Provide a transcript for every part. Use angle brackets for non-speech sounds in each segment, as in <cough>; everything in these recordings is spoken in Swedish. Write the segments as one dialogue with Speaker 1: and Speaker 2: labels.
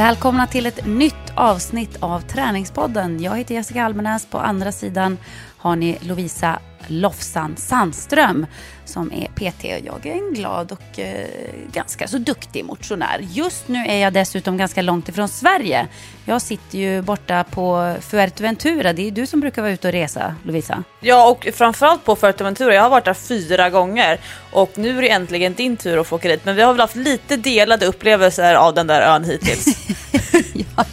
Speaker 1: Välkomna till ett nytt avsnitt av Träningspodden. Jag heter Jessica Almenäs. På andra sidan har ni Lovisa Lofsan Sandström som är PT och jag är en glad och eh, ganska så duktig motionär. Just nu är jag dessutom ganska långt ifrån Sverige. Jag sitter ju borta på Fuerteventura. Det är du som brukar vara ute och resa, Lovisa.
Speaker 2: Ja, och framförallt på Fuerteventura. Jag har varit där fyra gånger och nu är det äntligen din tur att få åka dit. Men vi har väl haft lite delade upplevelser av den där ön hittills. <laughs> <laughs>
Speaker 1: ja.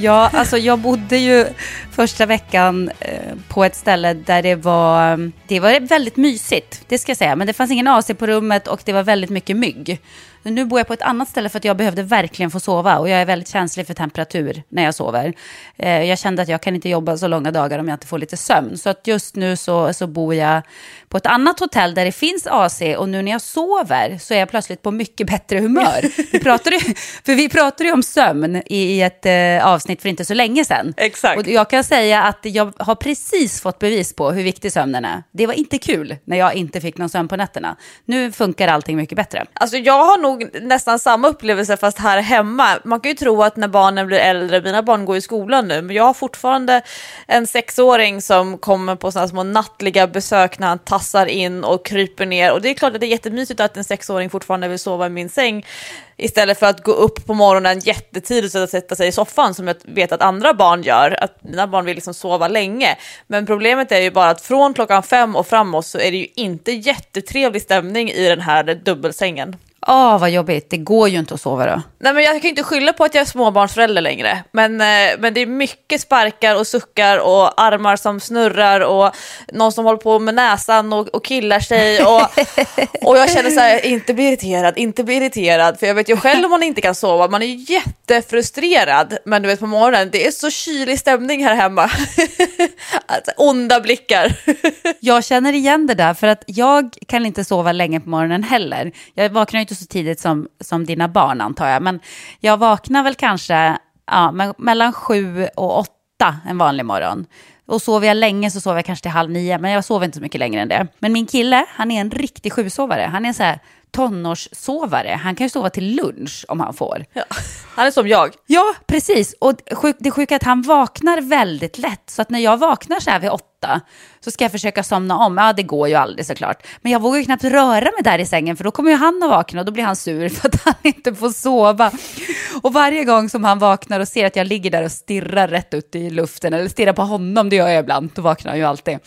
Speaker 1: Ja, alltså jag bodde ju första veckan eh, på ett ställe där det var, det var väldigt mysigt, det ska jag säga. Men det fanns ingen AC på rummet och det var väldigt mycket mygg. Nu bor jag på ett annat ställe för att jag behövde verkligen få sova och jag är väldigt känslig för temperatur när jag sover. Eh, jag kände att jag kan inte jobba så långa dagar om jag inte får lite sömn. Så att just nu så, så bor jag på ett annat hotell där det finns AC och nu när jag sover så är jag plötsligt på mycket bättre humör. Vi <laughs> pratade, för vi pratade ju om sömn i ett eh, avsnitt för inte så länge sedan.
Speaker 2: Exakt.
Speaker 1: Och jag kan säga att jag har precis fått bevis på hur viktig sömnen är. Det var inte kul när jag inte fick någon sömn på nätterna. Nu funkar allting mycket bättre.
Speaker 2: Alltså jag har nog nästan samma upplevelse fast här hemma. Man kan ju tro att när barnen blir äldre, mina barn går i skolan nu, men jag har fortfarande en sexåring som kommer på sådana små nattliga besök när han tassar in och kryper ner. Och det är klart att det är jättemysigt att en sexåring fortfarande vill sova i min säng istället för att gå upp på morgonen jättetidigt och sätta sig i soffan som jag vet att andra barn gör. Att mina barn vill liksom sova länge. Men problemet är ju bara att från klockan fem och framåt så är det ju inte jättetrevlig stämning i den här dubbelsängen.
Speaker 1: Åh, vad jobbigt. Det går ju inte att sova då.
Speaker 2: Nej, men jag kan ju inte skylla på att jag är småbarnsförälder längre. Men, eh, men det är mycket sparkar och suckar och armar som snurrar och någon som håller på med näsan och, och killar sig. Och, <laughs> och jag känner så här, inte bli irriterad, inte bli irriterad. För jag vet ju själv om man inte kan sova, man är jättefrustrerad. Men du vet på morgonen, det är så kylig stämning här hemma. <laughs> alltså, onda blickar. <laughs>
Speaker 1: jag känner igen det där, för att jag kan inte sova länge på morgonen heller. Jag vaknar ju inte så tidigt som, som dina barn antar jag, men jag vaknar väl kanske ja, mellan sju och åtta en vanlig morgon. Och sover jag länge så sover jag kanske till halv nio, men jag sover inte så mycket längre än det. Men min kille, han är en riktig sjusovare. Han är så här tonårssovare. Han kan ju sova till lunch om han får.
Speaker 2: Ja, han är som jag.
Speaker 1: Ja, precis. Och det sjuka är att han vaknar väldigt lätt. Så att när jag vaknar så här vid åtta så ska jag försöka somna om. Ja, det går ju aldrig såklart. Men jag vågar ju knappt röra mig där i sängen för då kommer ju han att vakna och då blir han sur för att han inte får sova. Och varje gång som han vaknar och ser att jag ligger där och stirrar rätt ut i luften eller stirrar på honom, det gör jag ibland, då vaknar han ju alltid.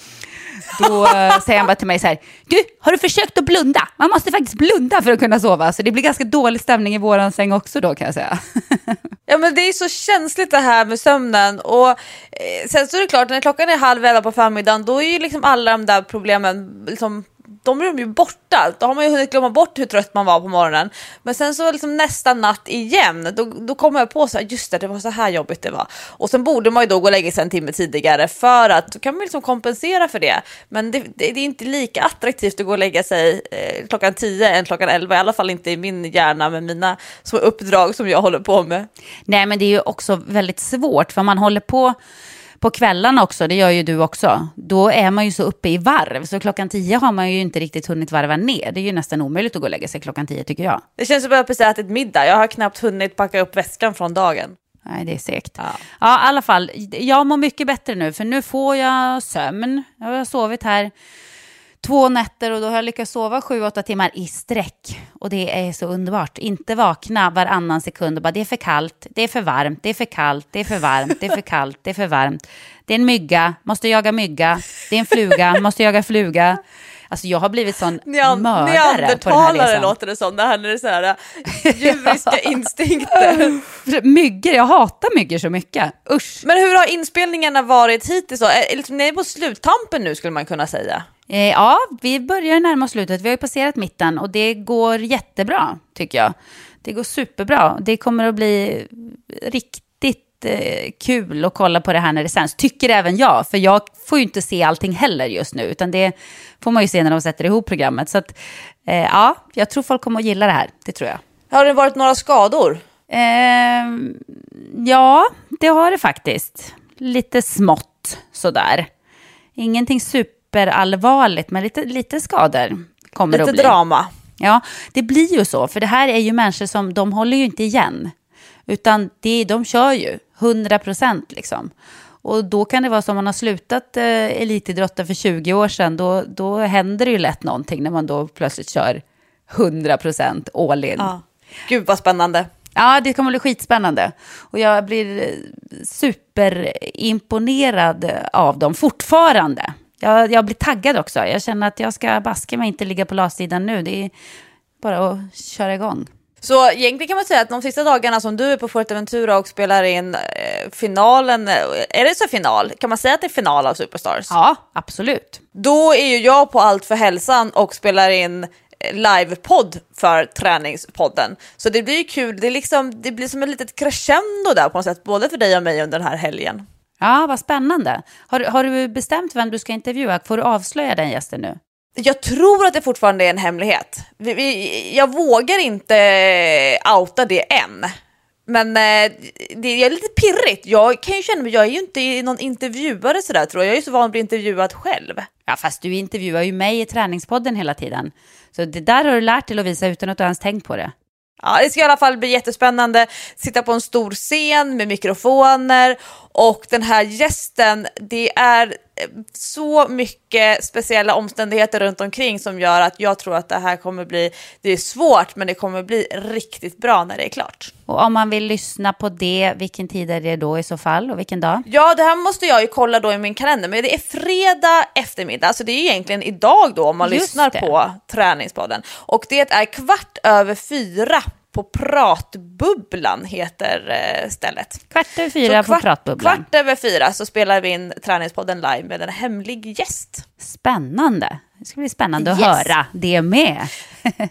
Speaker 1: Då eh, säger han bara till mig så här, du, har du försökt att blunda? Man måste faktiskt blunda för att kunna sova. Så det blir ganska dålig stämning i våran säng också då kan jag säga. <laughs>
Speaker 2: ja men det är så känsligt det här med sömnen. Och eh, sen så är det klart, när klockan är halv elva på förmiddagen, då är ju liksom alla de där problemen liksom de är de ju borta. Då har man ju hunnit glömma bort hur trött man var på morgonen. Men sen så liksom nästa natt igen, då, då kommer jag på så här, just det, det var så här jobbigt det var. Och sen borde man ju då gå och lägga sig en timme tidigare för att då kan man liksom kompensera för det. Men det, det, det är inte lika attraktivt att gå och lägga sig eh, klockan 10 än klockan 11, i alla fall inte i min hjärna med mina små uppdrag som jag håller på med.
Speaker 1: Nej, men det är ju också väldigt svårt, för man håller på på kvällarna också, det gör ju du också, då är man ju så uppe i varv. Så klockan tio har man ju inte riktigt hunnit varva ner. Det är ju nästan omöjligt att gå och lägga sig klockan tio tycker jag.
Speaker 2: Det känns som att jag precis ätit middag. Jag har knappt hunnit packa upp väskan från dagen.
Speaker 1: Nej, det är segt.
Speaker 2: Ja.
Speaker 1: Ja, i alla fall. Jag mår mycket bättre nu, för nu får jag sömn. Jag har sovit här två nätter och då har jag lyckats sova sju, åtta timmar i sträck. Och det är så underbart. Inte vakna varannan sekund och bara det är för kallt, det är för varmt, det är för kallt, det är för varmt, det är för kallt, det är för varmt. Det är en mygga, måste jaga mygga. Det är en fluga, måste jaga fluga. Alltså jag har blivit sån
Speaker 2: Nean-
Speaker 1: mördare på den här
Speaker 2: Neandertalare låter det som, det här när det är så här äh, djuriska <laughs> instinkter. <laughs>
Speaker 1: Myggor, jag hatar myggor så mycket. Usch.
Speaker 2: Men hur har inspelningarna varit hittills då? Är, liksom, ni är på sluttampen nu skulle man kunna säga.
Speaker 1: Eh, ja, vi börjar närma oss slutet. Vi har ju passerat mitten och det går jättebra, tycker jag. Det går superbra. Det kommer att bli riktigt eh, kul att kolla på det här när det sänds. Tycker även jag, för jag får ju inte se allting heller just nu, utan det får man ju se när de sätter ihop programmet. Så att, eh, ja, jag tror folk kommer att gilla det här. Det tror jag.
Speaker 2: Har det varit några skador?
Speaker 1: Eh, ja, det har det faktiskt. Lite smått sådär. Ingenting superallvarligt, men lite, lite skador kommer det
Speaker 2: Lite
Speaker 1: att bli.
Speaker 2: drama.
Speaker 1: Ja, det blir ju så, för det här är ju människor som, de håller ju inte igen. Utan det, de kör ju, 100 procent liksom. Och då kan det vara som om man har slutat eh, elitidrotta för 20 år sedan, då, då händer det ju lätt någonting när man då plötsligt kör 100 procent all in.
Speaker 2: Ja. Gud vad spännande.
Speaker 1: Ja, det kommer bli skitspännande. Och jag blir eh, superimponerad av dem fortfarande. Jag, jag blir taggad också. Jag känner att jag ska baska mig inte ligga på latsidan nu. Det är bara att köra igång.
Speaker 2: Så egentligen kan man säga att de sista dagarna som du är på Fuerteventura och spelar in eh, finalen, eh, är det så final? Kan man säga att det är final av Superstars?
Speaker 1: Ja, absolut.
Speaker 2: Då är ju jag på Allt för hälsan och spelar in eh, livepodd för träningspodden. Så det blir ju kul, det, är liksom, det blir som ett litet crescendo där på något sätt, både för dig och mig under den här helgen.
Speaker 1: Ja, vad spännande. Har, du- har du bestämt vem du ska intervjua? Får du avslöja den gästen nu?
Speaker 2: Jag tror att det fortfarande är en hemlighet. Vi, vi, jag vågar inte outa det än. Men eh, det är lite pirrigt. Jag kan ju känna mig, jag är ju inte någon intervjuare sådär tror jag. Jag är ju så van att bli intervjuad själv.
Speaker 1: Ja, fast du intervjuar ju mig i träningspodden hela tiden. Så det där har du lärt dig Lovisa utan att du ens tänkt på det.
Speaker 2: Ja, det ska i alla fall bli jättespännande. Sitta på en stor scen med mikrofoner och den här gästen, det är eh, så mycket speciella omständigheter runt omkring som gör att jag tror att det här kommer bli, det är svårt men det kommer bli riktigt bra när det är klart.
Speaker 1: Och om man vill lyssna på det, vilken tid är det då i så fall och vilken dag?
Speaker 2: Ja, det här måste jag ju kolla då i min kalender, men det är fredag eftermiddag, så det är ju egentligen idag då om man
Speaker 1: Just
Speaker 2: lyssnar
Speaker 1: det.
Speaker 2: på träningspodden. Och det är kvart över fyra på Pratbubblan heter eh, stället.
Speaker 1: Kvart över fyra
Speaker 2: Så
Speaker 1: på Pratbubblan.
Speaker 2: Kvart över fyra så spelar vi in träningspodden live med en hemlig gäst.
Speaker 1: Spännande. Det ska bli spännande att
Speaker 2: Yes.
Speaker 1: höra det med.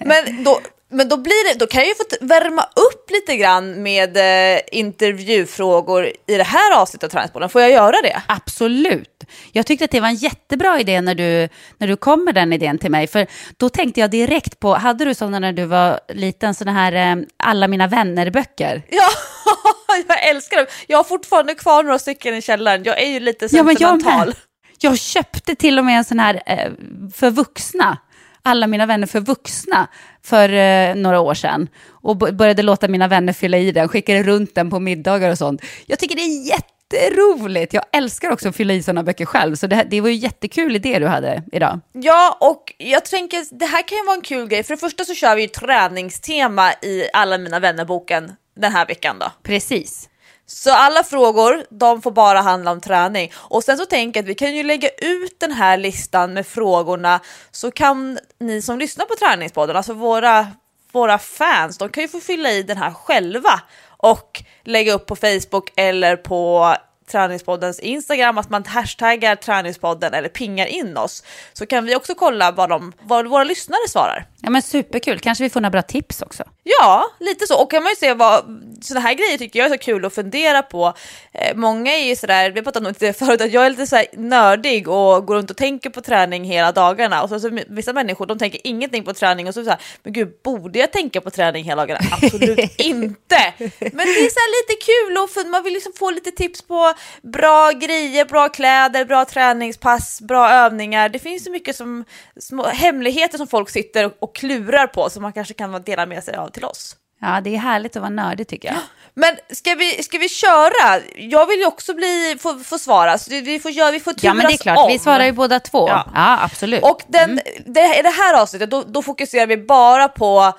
Speaker 2: Men då, men då, blir det, då kan jag ju få värma upp lite grann med eh, intervjufrågor i det här avsnittet av Träningspodden. Får jag göra det?
Speaker 1: Absolut. Jag tyckte att det var en jättebra idé när du, när du kom med den idén till mig. För då tänkte jag direkt på, hade du sådana när du var liten, sådana här eh, alla mina vänner-böcker?
Speaker 2: Ja, <laughs> jag älskar dem. Jag har fortfarande kvar några stycken i källaren. Jag är ju lite
Speaker 1: Ja, men jag
Speaker 2: sentimental.
Speaker 1: Jag köpte till och med en sån här eh, för vuxna. Alla mina vänner för vuxna för eh, några år sedan. Och började låta mina vänner fylla i den, skickade runt den på middagar och sånt. Jag tycker det är jätteroligt. Jag älskar också att fylla i sådana böcker själv. Så det, det var ju jättekul idé du hade idag.
Speaker 2: Ja, och jag tänker det här kan ju vara en kul grej. För det första så kör vi ju träningstema i alla mina vänner-boken den här veckan då.
Speaker 1: Precis.
Speaker 2: Så alla frågor, de får bara handla om träning. Och sen så tänker jag att vi kan ju lägga ut den här listan med frågorna så kan ni som lyssnar på träningspodden, alltså våra, våra fans, de kan ju få fylla i den här själva och lägga upp på Facebook eller på Träningspoddens Instagram, att man hashtaggar Träningspodden eller pingar in oss. Så kan vi också kolla vad, de, vad våra lyssnare svarar.
Speaker 1: Ja men superkul, kanske vi får några bra tips också.
Speaker 2: Ja, lite så. Och kan man ju se vad, sådana här grejer tycker jag är så kul att fundera på. Eh, många är ju sådär, vi har pratat om det förut, att jag är lite så nördig och går runt och tänker på träning hela dagarna. Och så, så vissa människor de tänker ingenting på träning och så, så här, men gud, borde jag tänka på träning hela dagarna? Absolut <laughs> inte! Men det är så lite kul och man vill liksom få lite tips på bra grejer, bra kläder, bra träningspass, bra övningar. Det finns så mycket som, små hemligheter som folk sitter och, och klurar på som man kanske kan dela med sig av till oss.
Speaker 1: Ja, det är härligt att vara nördig tycker jag.
Speaker 2: Men ska vi, ska vi köra? Jag vill ju också bli, få, få svara, så vi får, vi får turas
Speaker 1: Ja, men det är klart,
Speaker 2: om.
Speaker 1: vi svarar ju båda två. Ja, ja absolut.
Speaker 2: Och den, mm. det, i det här avsnittet, då, då fokuserar vi bara på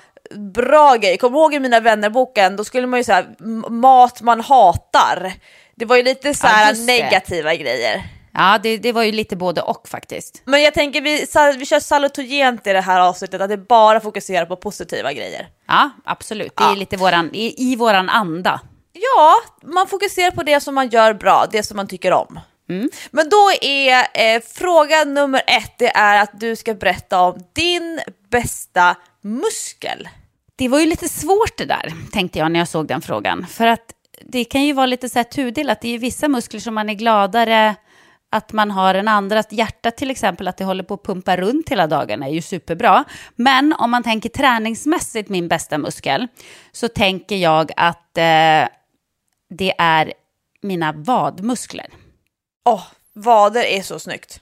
Speaker 2: bra grejer. Kommer ihåg i Mina vännerboken, då skulle man ju säga mat man hatar. Det var ju lite så här ja, negativa grejer.
Speaker 1: Ja, det, det var ju lite både och faktiskt.
Speaker 2: Men jag tänker vi, vi kör salutogent i det här avsnittet, att det bara fokuserar på positiva grejer.
Speaker 1: Ja, absolut. Det är ja. lite våran, i, i våran anda.
Speaker 2: Ja, man fokuserar på det som man gör bra, det som man tycker om. Mm. Men då är eh, fråga nummer ett, det är att du ska berätta om din bästa muskel.
Speaker 1: Det var ju lite svårt det där, tänkte jag när jag såg den frågan. För att det kan ju vara lite så här tudelat. Det är ju vissa muskler som man är gladare att man har en andra, hjärta till exempel, att det håller på att pumpa runt hela dagarna är ju superbra. Men om man tänker träningsmässigt min bästa muskel, så tänker jag att eh, det är mina vadmuskler.
Speaker 2: Åh, oh, vader är så snyggt.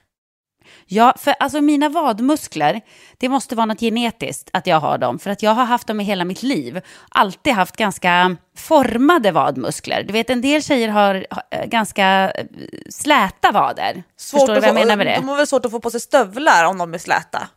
Speaker 1: Ja, för alltså mina vadmuskler, det måste vara något genetiskt att jag har dem. För att jag har haft dem i hela mitt liv. Alltid haft ganska formade vadmuskler. Du vet, en del tjejer har eh, ganska eh, släta vader.
Speaker 2: Svårt Förstår du vad jag menar med det? De har väl svårt att få på sig stövlar om de är släta?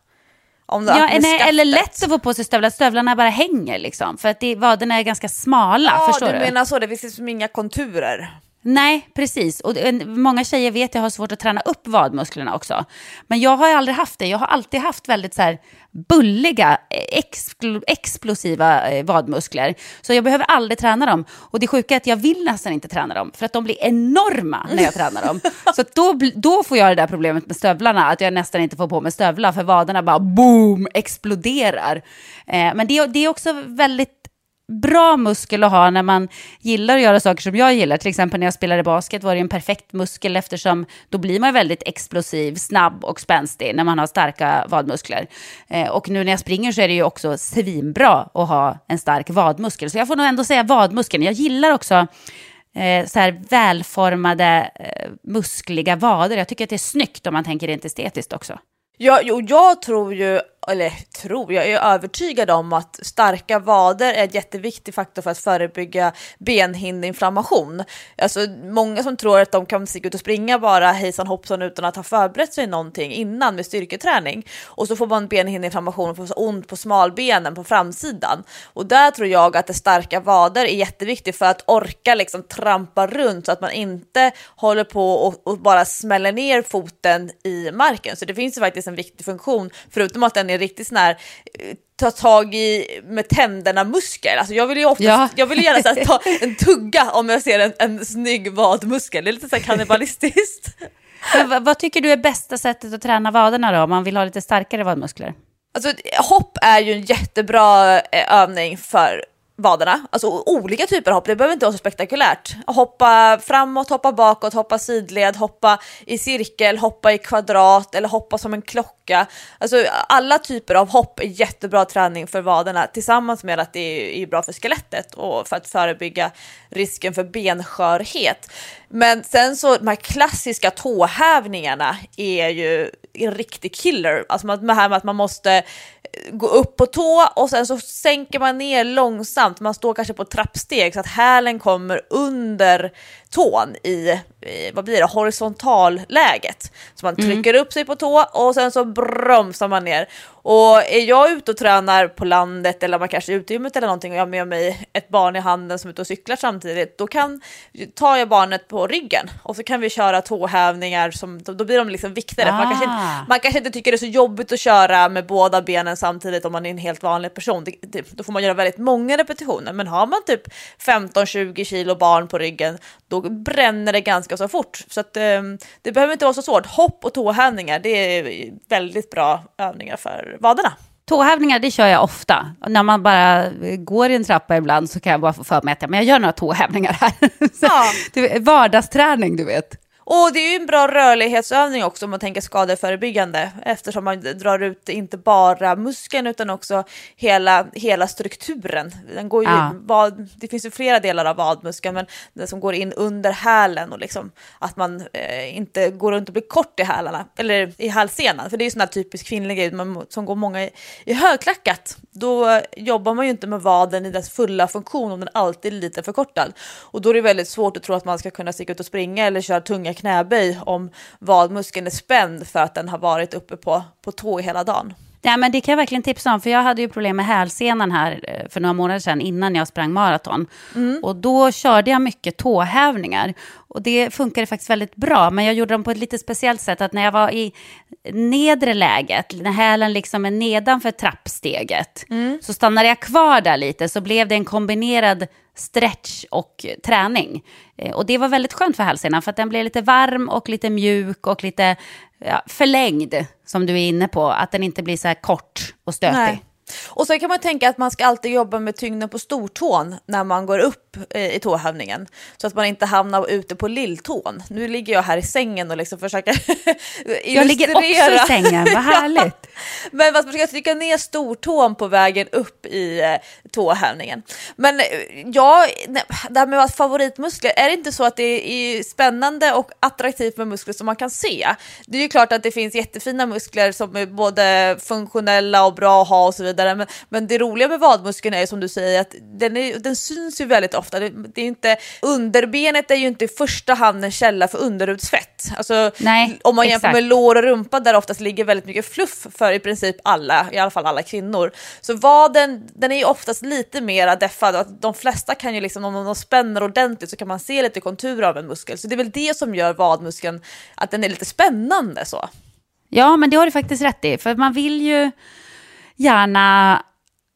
Speaker 1: ja, nej, eller lätt att få på sig stövlar, stövlarna bara hänger liksom. För att det, vaderna är ganska smala,
Speaker 2: ja,
Speaker 1: förstår du?
Speaker 2: Du menar så, det finns liksom inga konturer.
Speaker 1: Nej, precis. Och många tjejer vet att jag har svårt att träna upp vadmusklerna också. Men jag har aldrig haft det. Jag har alltid haft väldigt så här bulliga, expl explosiva eh, vadmuskler. Så jag behöver aldrig träna dem. Och det sjuka är att jag vill nästan inte träna dem, för att de blir enorma när jag tränar dem. <laughs> Så då, då får jag det där problemet med stövlarna, att jag nästan inte får på mig stövlar, för vaderna bara boom, exploderar. Eh, men det, det är också väldigt bra muskel att ha när man gillar att göra saker som jag gillar. Till exempel när jag spelade basket var det en perfekt muskel eftersom då blir man väldigt explosiv, snabb och spänstig när man har starka vadmuskler. Eh, och nu när jag springer så är det ju också svinbra att ha en stark vadmuskel. Så jag får nog ändå säga vadmuskeln. Jag gillar också eh, så här välformade, eh, muskliga vader. Jag tycker att det är snyggt om man tänker rent estetiskt också.
Speaker 2: Ja, jo, jag tror ju eller tror, jag är övertygad om att starka vader är en jätteviktig faktor för att förebygga benhinneinflammation. Alltså många som tror att de kan sticka ut och springa bara hejsan hoppsan utan att ha förberett sig någonting innan med styrketräning och så får man benhinneinflammation och får så ont på smalbenen på framsidan. Och där tror jag att det starka vader är jätteviktigt för att orka liksom trampa runt så att man inte håller på och, och bara smäller ner foten i marken. Så det finns ju faktiskt en viktig funktion förutom att den är riktigt sån här eh, ta tag i med tänderna muskel. Alltså jag vill ju ofta, ja. jag vill gärna här, ta en tugga om jag ser en, en snygg vadmuskel. Det är lite så här kannibalistiskt. <laughs>
Speaker 1: vad, vad tycker du är bästa sättet att träna vaderna då, om man vill ha lite starkare vadmuskler?
Speaker 2: Alltså, hopp är ju en jättebra eh, övning för vaderna, alltså olika typer av hopp, det behöver inte vara så spektakulärt. Hoppa framåt, hoppa bakåt, hoppa sidled, hoppa i cirkel, hoppa i kvadrat eller hoppa som en klocka. Alltså alla typer av hopp är jättebra träning för vaderna tillsammans med att det är bra för skelettet och för att förebygga risken för benskörhet. Men sen så de här klassiska tåhävningarna är ju en riktig killer. Alltså det här med att man måste eh, gå upp på tå och sen så sänker man ner långsamt. Man står kanske på trappsteg så att hälen kommer under tån i, i vad blir det, horisontalläget. Så man mm. trycker mm. upp sig på tå och sen så bromsar man ner. Och är jag ute och tränar på landet eller man kanske är ute i gymmet eller någonting och jag har med mig ett barn i handen som är ute och cyklar samtidigt, då kan, tar jag barnet på ryggen och så kan vi köra tåhävningar som, då blir de liksom viktigare. Ah. Man, kanske inte, ah. man kanske inte tycker det är så jobbigt att köra med båda benen samtidigt om man är en helt vanlig person. Det, det, då får man göra väldigt många repetitioner, men har man typ 15-20 kilo barn på ryggen, då bränner det ganska så fort. Så att, eh, det behöver inte vara så svårt. Hopp och tåhävningar, det är väldigt bra övningar för vaderna.
Speaker 1: Tåhävningar, det kör jag ofta. När man bara går i en trappa ibland så kan jag bara få för mig att men jag gör några tåhävningar här. <laughs>
Speaker 2: Ja.
Speaker 1: vardagsträning, du vet.
Speaker 2: Och det är ju en bra rörlighetsövning också om man tänker skadeförebyggande eftersom man drar ut inte bara muskeln utan också hela, hela strukturen. Den går ju,
Speaker 1: Ja.
Speaker 2: vad, det finns ju flera delar av vadmuskeln men den som går in under hälen och liksom att man eh, inte går runt och blir kort i hälarna eller i hälsenan för det är ju sån här typisk kvinnlig grej man, som går många i, i högklackat. Då jobbar man ju inte med vaden i dess fulla funktion om den alltid är lite förkortad och då är det väldigt svårt att tro att man ska kunna sticka ut och springa eller köra tunga knäböj om vadmuskeln är spänd för att den har varit uppe på, på tå hela dagen.
Speaker 1: Ja, men det kan jag verkligen tipsa om, för jag hade ju problem med hälsenan här eh, för några månader sedan innan jag sprang maraton. Och då körde jag mycket tåhävningar. Och det funkade faktiskt väldigt bra, men jag gjorde dem på ett lite speciellt sätt. Att när jag var i nedre läget, när hälen liksom är nedanför trappsteget, så stannade jag kvar där lite, så blev det en kombinerad stretch och träning. Eh, Och det var väldigt skönt för hälsenan, för att den blev lite varm och lite mjuk och lite ja, förlängd, som du är inne på. Att den inte blir så här kort och stötig.
Speaker 2: Nej. Och så kan man tänka att man ska alltid jobba med tyngden på stortån när man går upp eh, i tåhävningen. Så att man inte hamnar ute på lilltån. Nu ligger jag här i sängen och liksom försöker illustrera. <laughs>
Speaker 1: Jag ligger också i sängen, vad <laughs> härligt.
Speaker 2: Men man ska trycka ner stortån på vägen upp i eh, tåhävningen. Men eh, ja, det här med att favoritmuskler, är det inte så att det är spännande och attraktivt med muskler som man kan se? Det är ju klart att det finns jättefina muskler som är både funktionella och bra att ha och så vidare. Men, men det roliga med vadmuskeln är som du säger att den, är, den syns ju väldigt ofta. Det, det är inte, underbenet är ju inte i första hand en källa för underudsfett. Alltså,
Speaker 1: Nej,
Speaker 2: om man jämför
Speaker 1: exakt.
Speaker 2: med lår och rumpa där oftast ligger väldigt mycket fluff för i princip alla, i alla fall alla kvinnor. Så vaden, den är ju oftast lite mer deffad. Att de flesta kan ju liksom, om de spänner ordentligt så kan man se lite konturer av en muskel. Så det är väl det som gör vadmuskeln, att den är lite spännande så.
Speaker 1: Ja, men det har du faktiskt rätt i. För man vill ju gärna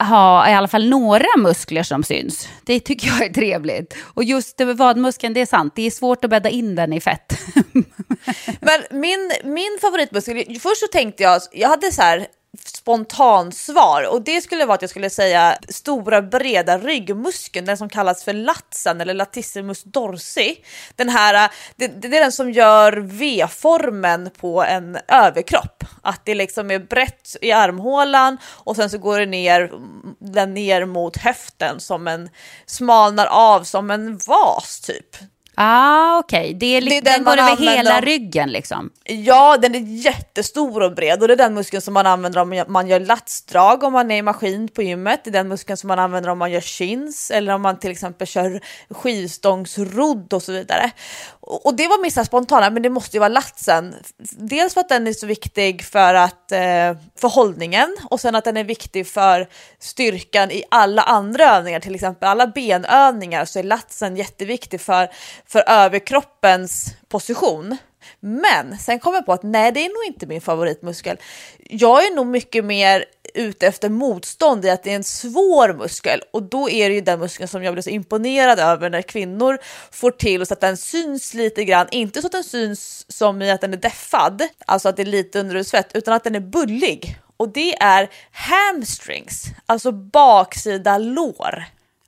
Speaker 1: ha i alla fall några muskler som syns. Det tycker jag är trevligt. Och just det med vadmuskeln, det är sant. Det är svårt att bädda in den i fett. <laughs>
Speaker 2: Men min, min favoritmuskel, först så tänkte jag, jag hade så här spontansvar och det skulle vara att jag skulle säga stora breda ryggmuskeln, den som kallas för latsen eller latissimus dorsi. Den här, äh, det, det är den som gör V-formen på en överkropp. Att det liksom är brett i armhålan och sen så går det ner, den ner mot höften som en smalnar av som en vas typ
Speaker 1: ah, okej. Det är
Speaker 2: Det är
Speaker 1: den,
Speaker 2: den
Speaker 1: går över
Speaker 2: använder
Speaker 1: hela ryggen liksom.
Speaker 2: Ja, den är jättestor och bred och det är den muskeln som man använder om man gör latsdrag om man är i maskin på gymmet. Det är den muskeln som man använder om man gör chins eller om man till exempel kör skivstångsrodd och så vidare. Och det var min spontana, men det måste ju vara latsen. Dels för att den är så viktig för, att, eh, för hållningen och sen att den är viktig för styrkan i alla andra övningar, till exempel alla benövningar så är latsen jätteviktig för, för överkroppens position. Men sen kom jag på att nej, det är nog inte min favoritmuskel. Jag är nog mycket mer ute efter motstånd i att det är en svår muskel och då är det ju den muskeln som jag blir så imponerad över när kvinnor får till så att den syns lite grann, inte så att den syns som i att den är deffad, alltså att det är lite underhudsfett, utan att den är bullig. Och det är hamstrings, alltså baksida lår.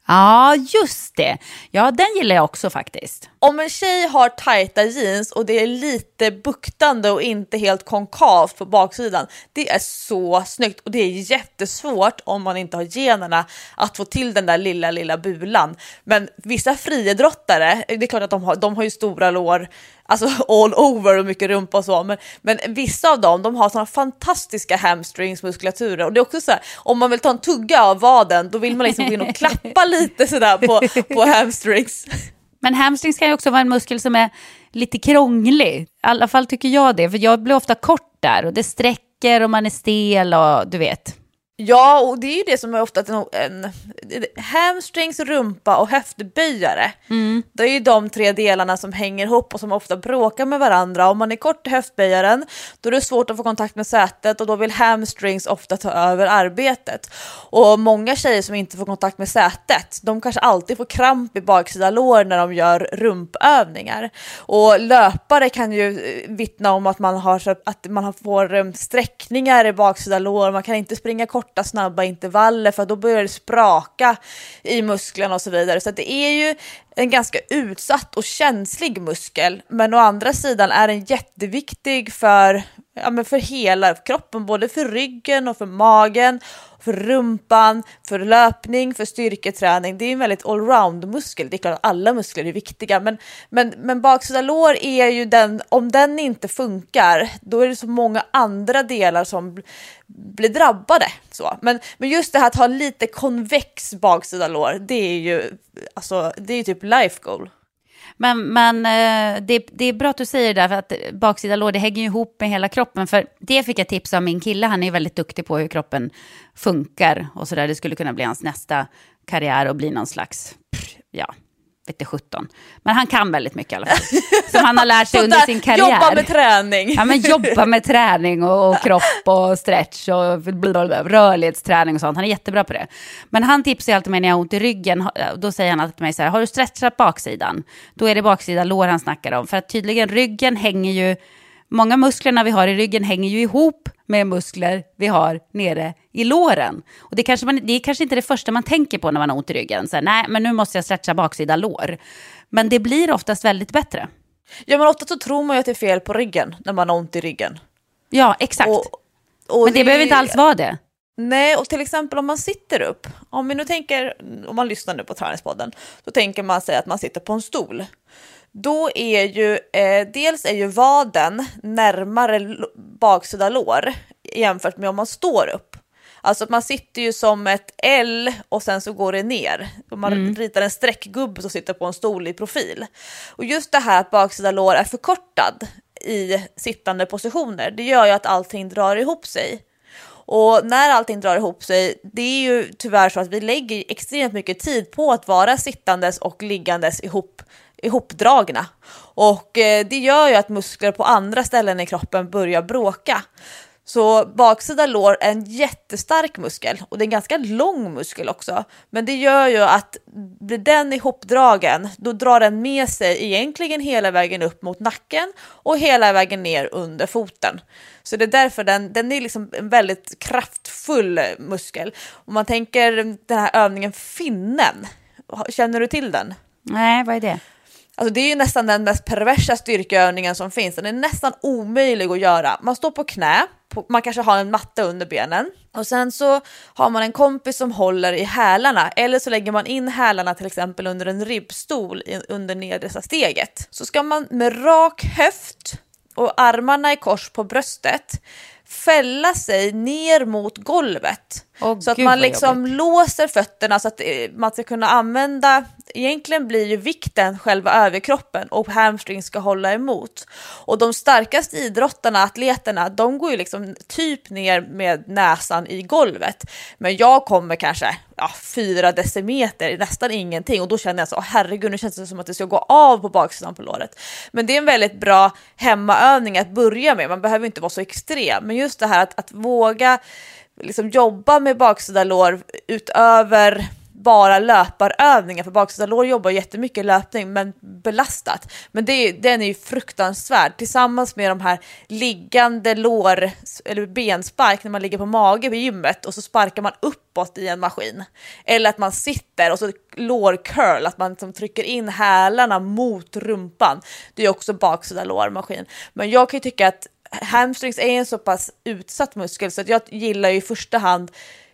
Speaker 1: Ja, just det. Ja, den gillar jag också faktiskt
Speaker 2: om en tjej har tajta jeans och det är lite buktande och inte helt konkavt på baksidan, det är så snyggt och det är jättesvårt om man inte har generna att få till den där lilla, lilla bulan. Men vissa friidrottare, det är klart att de har, de har ju stora lår, alltså all over och mycket rumpa och så, men, men vissa av dem, de har sådana fantastiska hamstringsmuskulaturer och det är också så här, om man vill ta en tugga av vaden, då vill man liksom gå in och klappa lite sådär på, på hamstrings.
Speaker 1: Men hamstrings kan ju också vara en muskel som är lite krånglig. I alla fall tycker jag det, för jag blir ofta kort där och det sträcker och man är stel och du vet.
Speaker 2: Ja, och det är ju det som är ofta en, en hamstrings, rumpa och höftböjare. Mm. Det är ju de tre delarna som hänger ihop och som ofta bråkar med varandra. Om man är kort i höftböjaren, då är det svårt att få kontakt med sätet och då vill hamstrings ofta ta över arbetet. Och många tjejer som inte får kontakt med sätet, de kanske alltid får kramp i baksida lår när de gör rumpövningar. Och löpare kan ju eh, vittna om att man har att man får eh, sträckningar i baksida lår, man kan inte springa kort korta snabba intervaller för då börjar det spraka i musklerna och så vidare. Så det är ju en ganska utsatt och känslig muskel. Men å andra sidan är den jätteviktig för, ja, men för hela kroppen, både för ryggen och för magen för rumpan, för löpning, för styrketräning. Det är en väldigt allround-muskel. Det är klart att alla muskler är viktiga, men, men, men baksida lår är ju den, om den inte funkar, då är det så många andra delar som blir drabbade. Så. Men, men just det här att ha lite konvex baksida lår, det är ju alltså, det är typ life goal.
Speaker 1: Men, men eh, det, det, är bra att du säger det där, för att baksida lår, det hänger ju ihop med hela kroppen. För det fick jag tips av min kille, han är väldigt duktig på hur kroppen funkar och så där. Det skulle kunna bli hans nästa karriär och bli någon slags, ja, vete 17. Men han kan väldigt mycket i alla fall. Som han har lärt sig <laughs> under sin karriär.
Speaker 2: Jobba med träning.
Speaker 1: Ja, men jobba med träning och, och <laughs> kropp och stretch och blablabla, rörlighetsträning och sånt. Han är jättebra på det. Men han tipsar alltid mig när jag har ont i ryggen. Då säger han alltid till mig så här, har du stretchat baksidan? Då är det baksida lår han snackar om. För att tydligen ryggen hänger ju, många musklerna vi har i ryggen hänger ju ihop med muskler vi har nere i låren. Och det, kanske man, det är kanske inte det första man tänker på när man har ont i ryggen. Så här, nej, men nu måste jag stretcha baksida lår. Men det blir oftast väldigt bättre.
Speaker 2: Ja, men ofta så tror man ju att det är fel på ryggen när man har ont i ryggen.
Speaker 1: Ja, exakt. Och, och men det, det behöver inte alls vara det.
Speaker 2: Nej, och till exempel om man sitter upp, om vi nu tänker, om man lyssnar nu på Träningspodden, då tänker man sig att man sitter på en stol. Då är ju, eh, dels är ju vaden närmare baksida lår jämfört med om man står upp. Alltså att man sitter ju som ett L och sen så går det ner. Om man mm. ritar en streckgubbe som sitter på en stol i profil. Och just det här att baksida lår är förkortad i sittande positioner, det gör ju att allting drar ihop sig. Och när allting drar ihop sig, det är ju tyvärr så att vi lägger extremt mycket tid på att vara sittandes och liggandes ihop ihopdragna. Och eh, det gör ju att muskler på andra ställen i kroppen börjar bråka. Så baksida lår är en jättestark muskel och det är en ganska lång muskel också. Men det gör ju att blir den ihopdragen, då drar den med sig egentligen hela vägen upp mot nacken och hela vägen ner under foten. Så det är därför den, den är liksom en väldigt kraftfull muskel. Om man tänker den här övningen finnen, känner du till den?
Speaker 1: Nej, vad är det?
Speaker 2: Alltså det är ju nästan den mest perversa styrkeövningen som finns. Den är nästan omöjlig att göra. Man står på knä, man kanske har en matta under benen och sen så har man en kompis som håller i hälarna eller så lägger man in hälarna till exempel under en ribbstol under nedersta steget. Så ska man med rak höft och armarna i kors på bröstet fälla sig ner mot golvet. Oh, så att man liksom låser fötterna så att eh, man ska kunna använda, egentligen blir ju vikten själva överkroppen och hamstring ska hålla emot. Och de starkaste idrottarna, atleterna, de går ju liksom typ ner med näsan i golvet. Men jag kommer kanske ja, fyra decimeter, nästan ingenting och då känner jag så, oh, herregud nu känns det som att det ska gå av på baksidan på låret. Men det är en väldigt bra hemmaövning att börja med, man behöver inte vara så extrem, men just det här att, att våga liksom jobba med baksida lår utöver bara löparövningar, för baksida lår jobbar jättemycket löpning men belastat. Men det, den är ju fruktansvärd tillsammans med de här liggande lår eller benspark när man ligger på mage på gymmet och så sparkar man uppåt i en maskin. Eller att man sitter och så lårcurl, att man liksom trycker in hälarna mot rumpan. Det är också baksida lårmaskin. Men jag kan ju tycka att hamstrings är en så pass utsatt muskel så att jag gillar ju i första hand